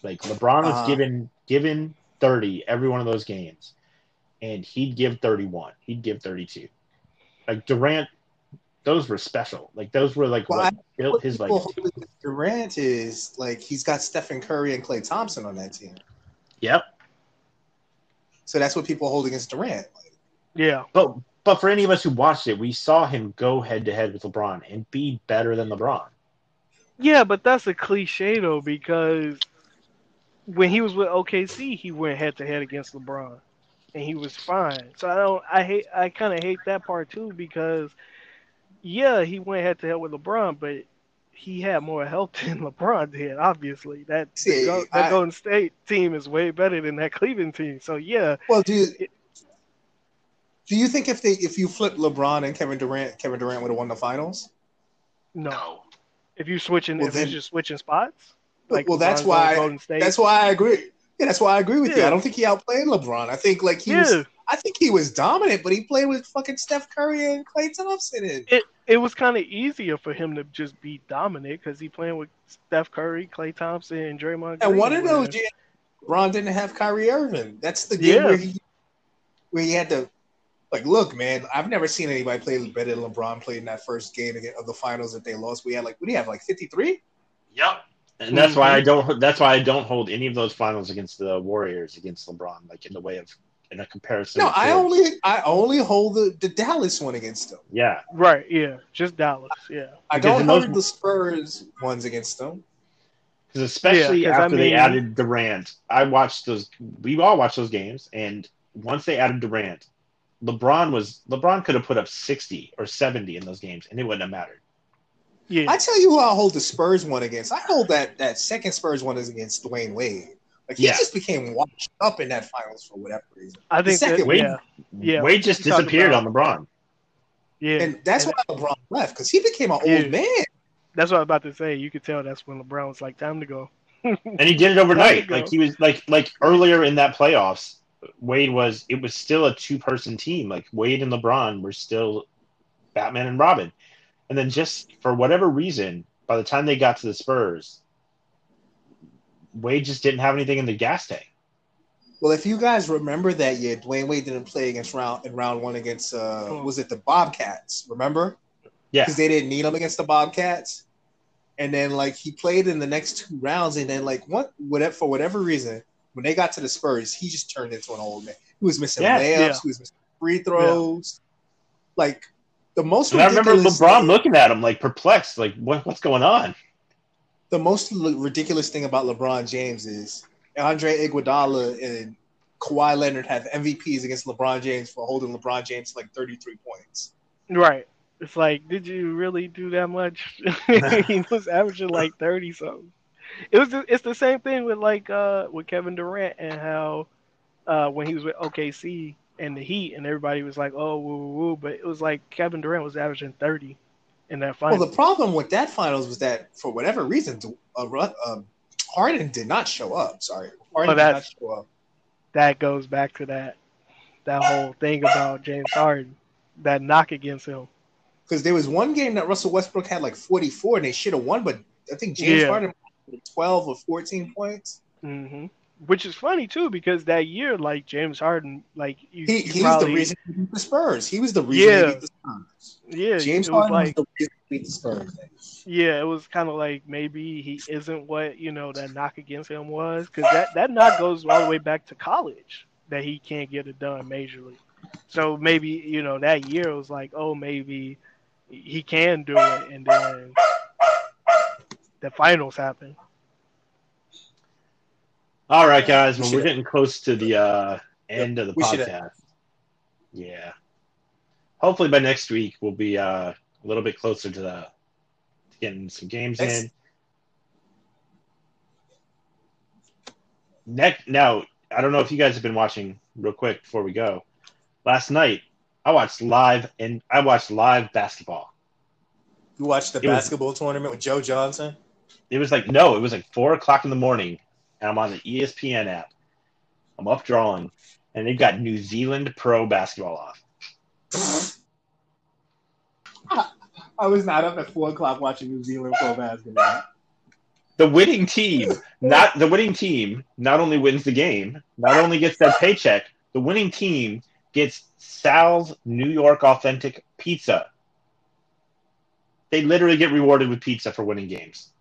Like LeBron was Uh-huh. given given thirty every one of those games, and he'd give thirty one. He'd give thirty two. Like Durant, those were special. Like those were like Well, what built What his people legacy. hold against Durant is like he's got Stephen Curry and Klay Thompson on that team. Yep. So that's what people hold against Durant. Like, Yeah. But but for any of us who watched it, we saw him go head to head with LeBron and be better than LeBron. Yeah, but that's a cliche though because when he was with OKC, he went head to head against LeBron, and he was fine. So I don't. I hate. I kind of hate that part too because, yeah, he went head to head with LeBron, but he had more help [LAUGHS] than LeBron did. Obviously, that See, the that I- Golden State team is way better than that Cleveland team. So yeah, well, do you, do you think if they if you flip LeBron and Kevin Durant, Kevin Durant would have won the finals? no. If you switching, Well, if then- you're just switching spots, Like well, that's why on Golden State. that's why I agree. Yeah, that's why I agree with you. I don't think he outplayed LeBron. I think like he yeah. was. I think he was dominant, but he played with fucking Steph Curry and Klay Thompson. And it it was kind of easier for him to just be dominant because he playing with Steph Curry, Klay Thompson, and Draymond. And Green, one of those where- years, LeBron didn't have Kyrie Irving. That's the game Yeah. where he where he had to like look, man. I've never seen anybody play better than LeBron played in that first game again- of the finals that they lost. We had like what do you have like fifty three? Yep. And that's why. I mm-hmm. don't. That's why I don't hold any of those finals against the Warriors against LeBron, like in the way of in a comparison. No, I only I only hold the, the Dallas one against them. Yeah, right, yeah, just Dallas, yeah, I Because don't hold those- the Spurs ones against them. because especially Yeah, 'cause I after they added Durant, I watched those. We all watched those games, and once they added Durant, LeBron was LeBron could have put up sixty or seventy in those games, and it wouldn't have mattered. Yeah. I tell you who I hold the Spurs one against. I hold that that second Spurs one is against Dwyane Wade. Like he Yeah. just became washed up in that finals for whatever reason. I think second that, Wade- yeah, Yeah, Wade just disappeared about- on LeBron. yeah, And that's And- why LeBron left because he became an Yeah. old man. that's what I was about to say. You could tell that's when LeBron was like, "Time to go." and he did it overnight. [LAUGHS] Like he was like like earlier in that playoffs, Wade was it was still a two person team. Like Wade and LeBron were still Batman and Robin, and then just for whatever reason, by the time they got to the Spurs, Wade just didn't have anything in the gas tank. Well, if you guys remember that year, Dwyane Wade didn't play against round in round one against uh Oh. was it the Bobcats? Remember? Yeah, Because they didn't need him against the Bobcats. And then like he played in the next two rounds, and then like what whatever for whatever reason, when they got to the Spurs, he just turned into an old man. He was missing Yeah, layups, yeah. he was missing free throws. Like the most and I remember LeBron thing- looking at him like perplexed, like what what's going on? the most ridiculous thing about LeBron James is Andre Iguodala and Kawhi Leonard have MVPs against LeBron James for holding LeBron James like 33 points. Right. It's like, did you really do that much? [LAUGHS] he was averaging like thirty something. It was. It's the same thing with like uh with Kevin Durant and how uh when he was with OKC and the Heat and everybody was like, oh woo woo woo, but it was like Kevin Durant was averaging thirty in that final. Well, the problem with that finals was that for whatever reason, uh, um, Harden did not show up. Sorry, Harden Oh, did not show up. that goes back to that that whole thing about James Harden, that knock against him. Because there was one game that Russell Westbrook had like 44 and they should have won, but I think James Yeah. Harden had 12 or 14 points. hmm Which is funny too because that year, like James Harden, like you, He, you he's probably, the reason he beat the Spurs. He was the reason Yeah. the Spurs. Yeah, James was Harden like was the reason they beat the Spurs. Yeah, it was kind of like maybe he isn't what you know that knock against him was because that that knock goes all the way back to college that he can't get it done majorly. So maybe you know that year it was like, oh, maybe he can do it, and then the finals happen. All right, guys. We we're getting close to the uh, end of the podcast. Yeah. Hopefully by next week we'll be uh, a little bit closer to the to getting some games Next- in. Next, now I don't know if you guys have been watching real quick before we go. Last night I watched live and I watched live basketball. You watched the It was- basketball tournament with Joe Johnson? It was like no, it was like four o'clock in the morning, and I'm on the ESPN app. I'm up drawing, and they've got New Zealand pro basketball off. I was not up at four o'clock watching New Zealand pro basketball. The winning team, not the winning team, not only wins the game, not only gets that paycheck, the winning team gets Sal's New York authentic pizza. They literally get rewarded with pizza for winning games.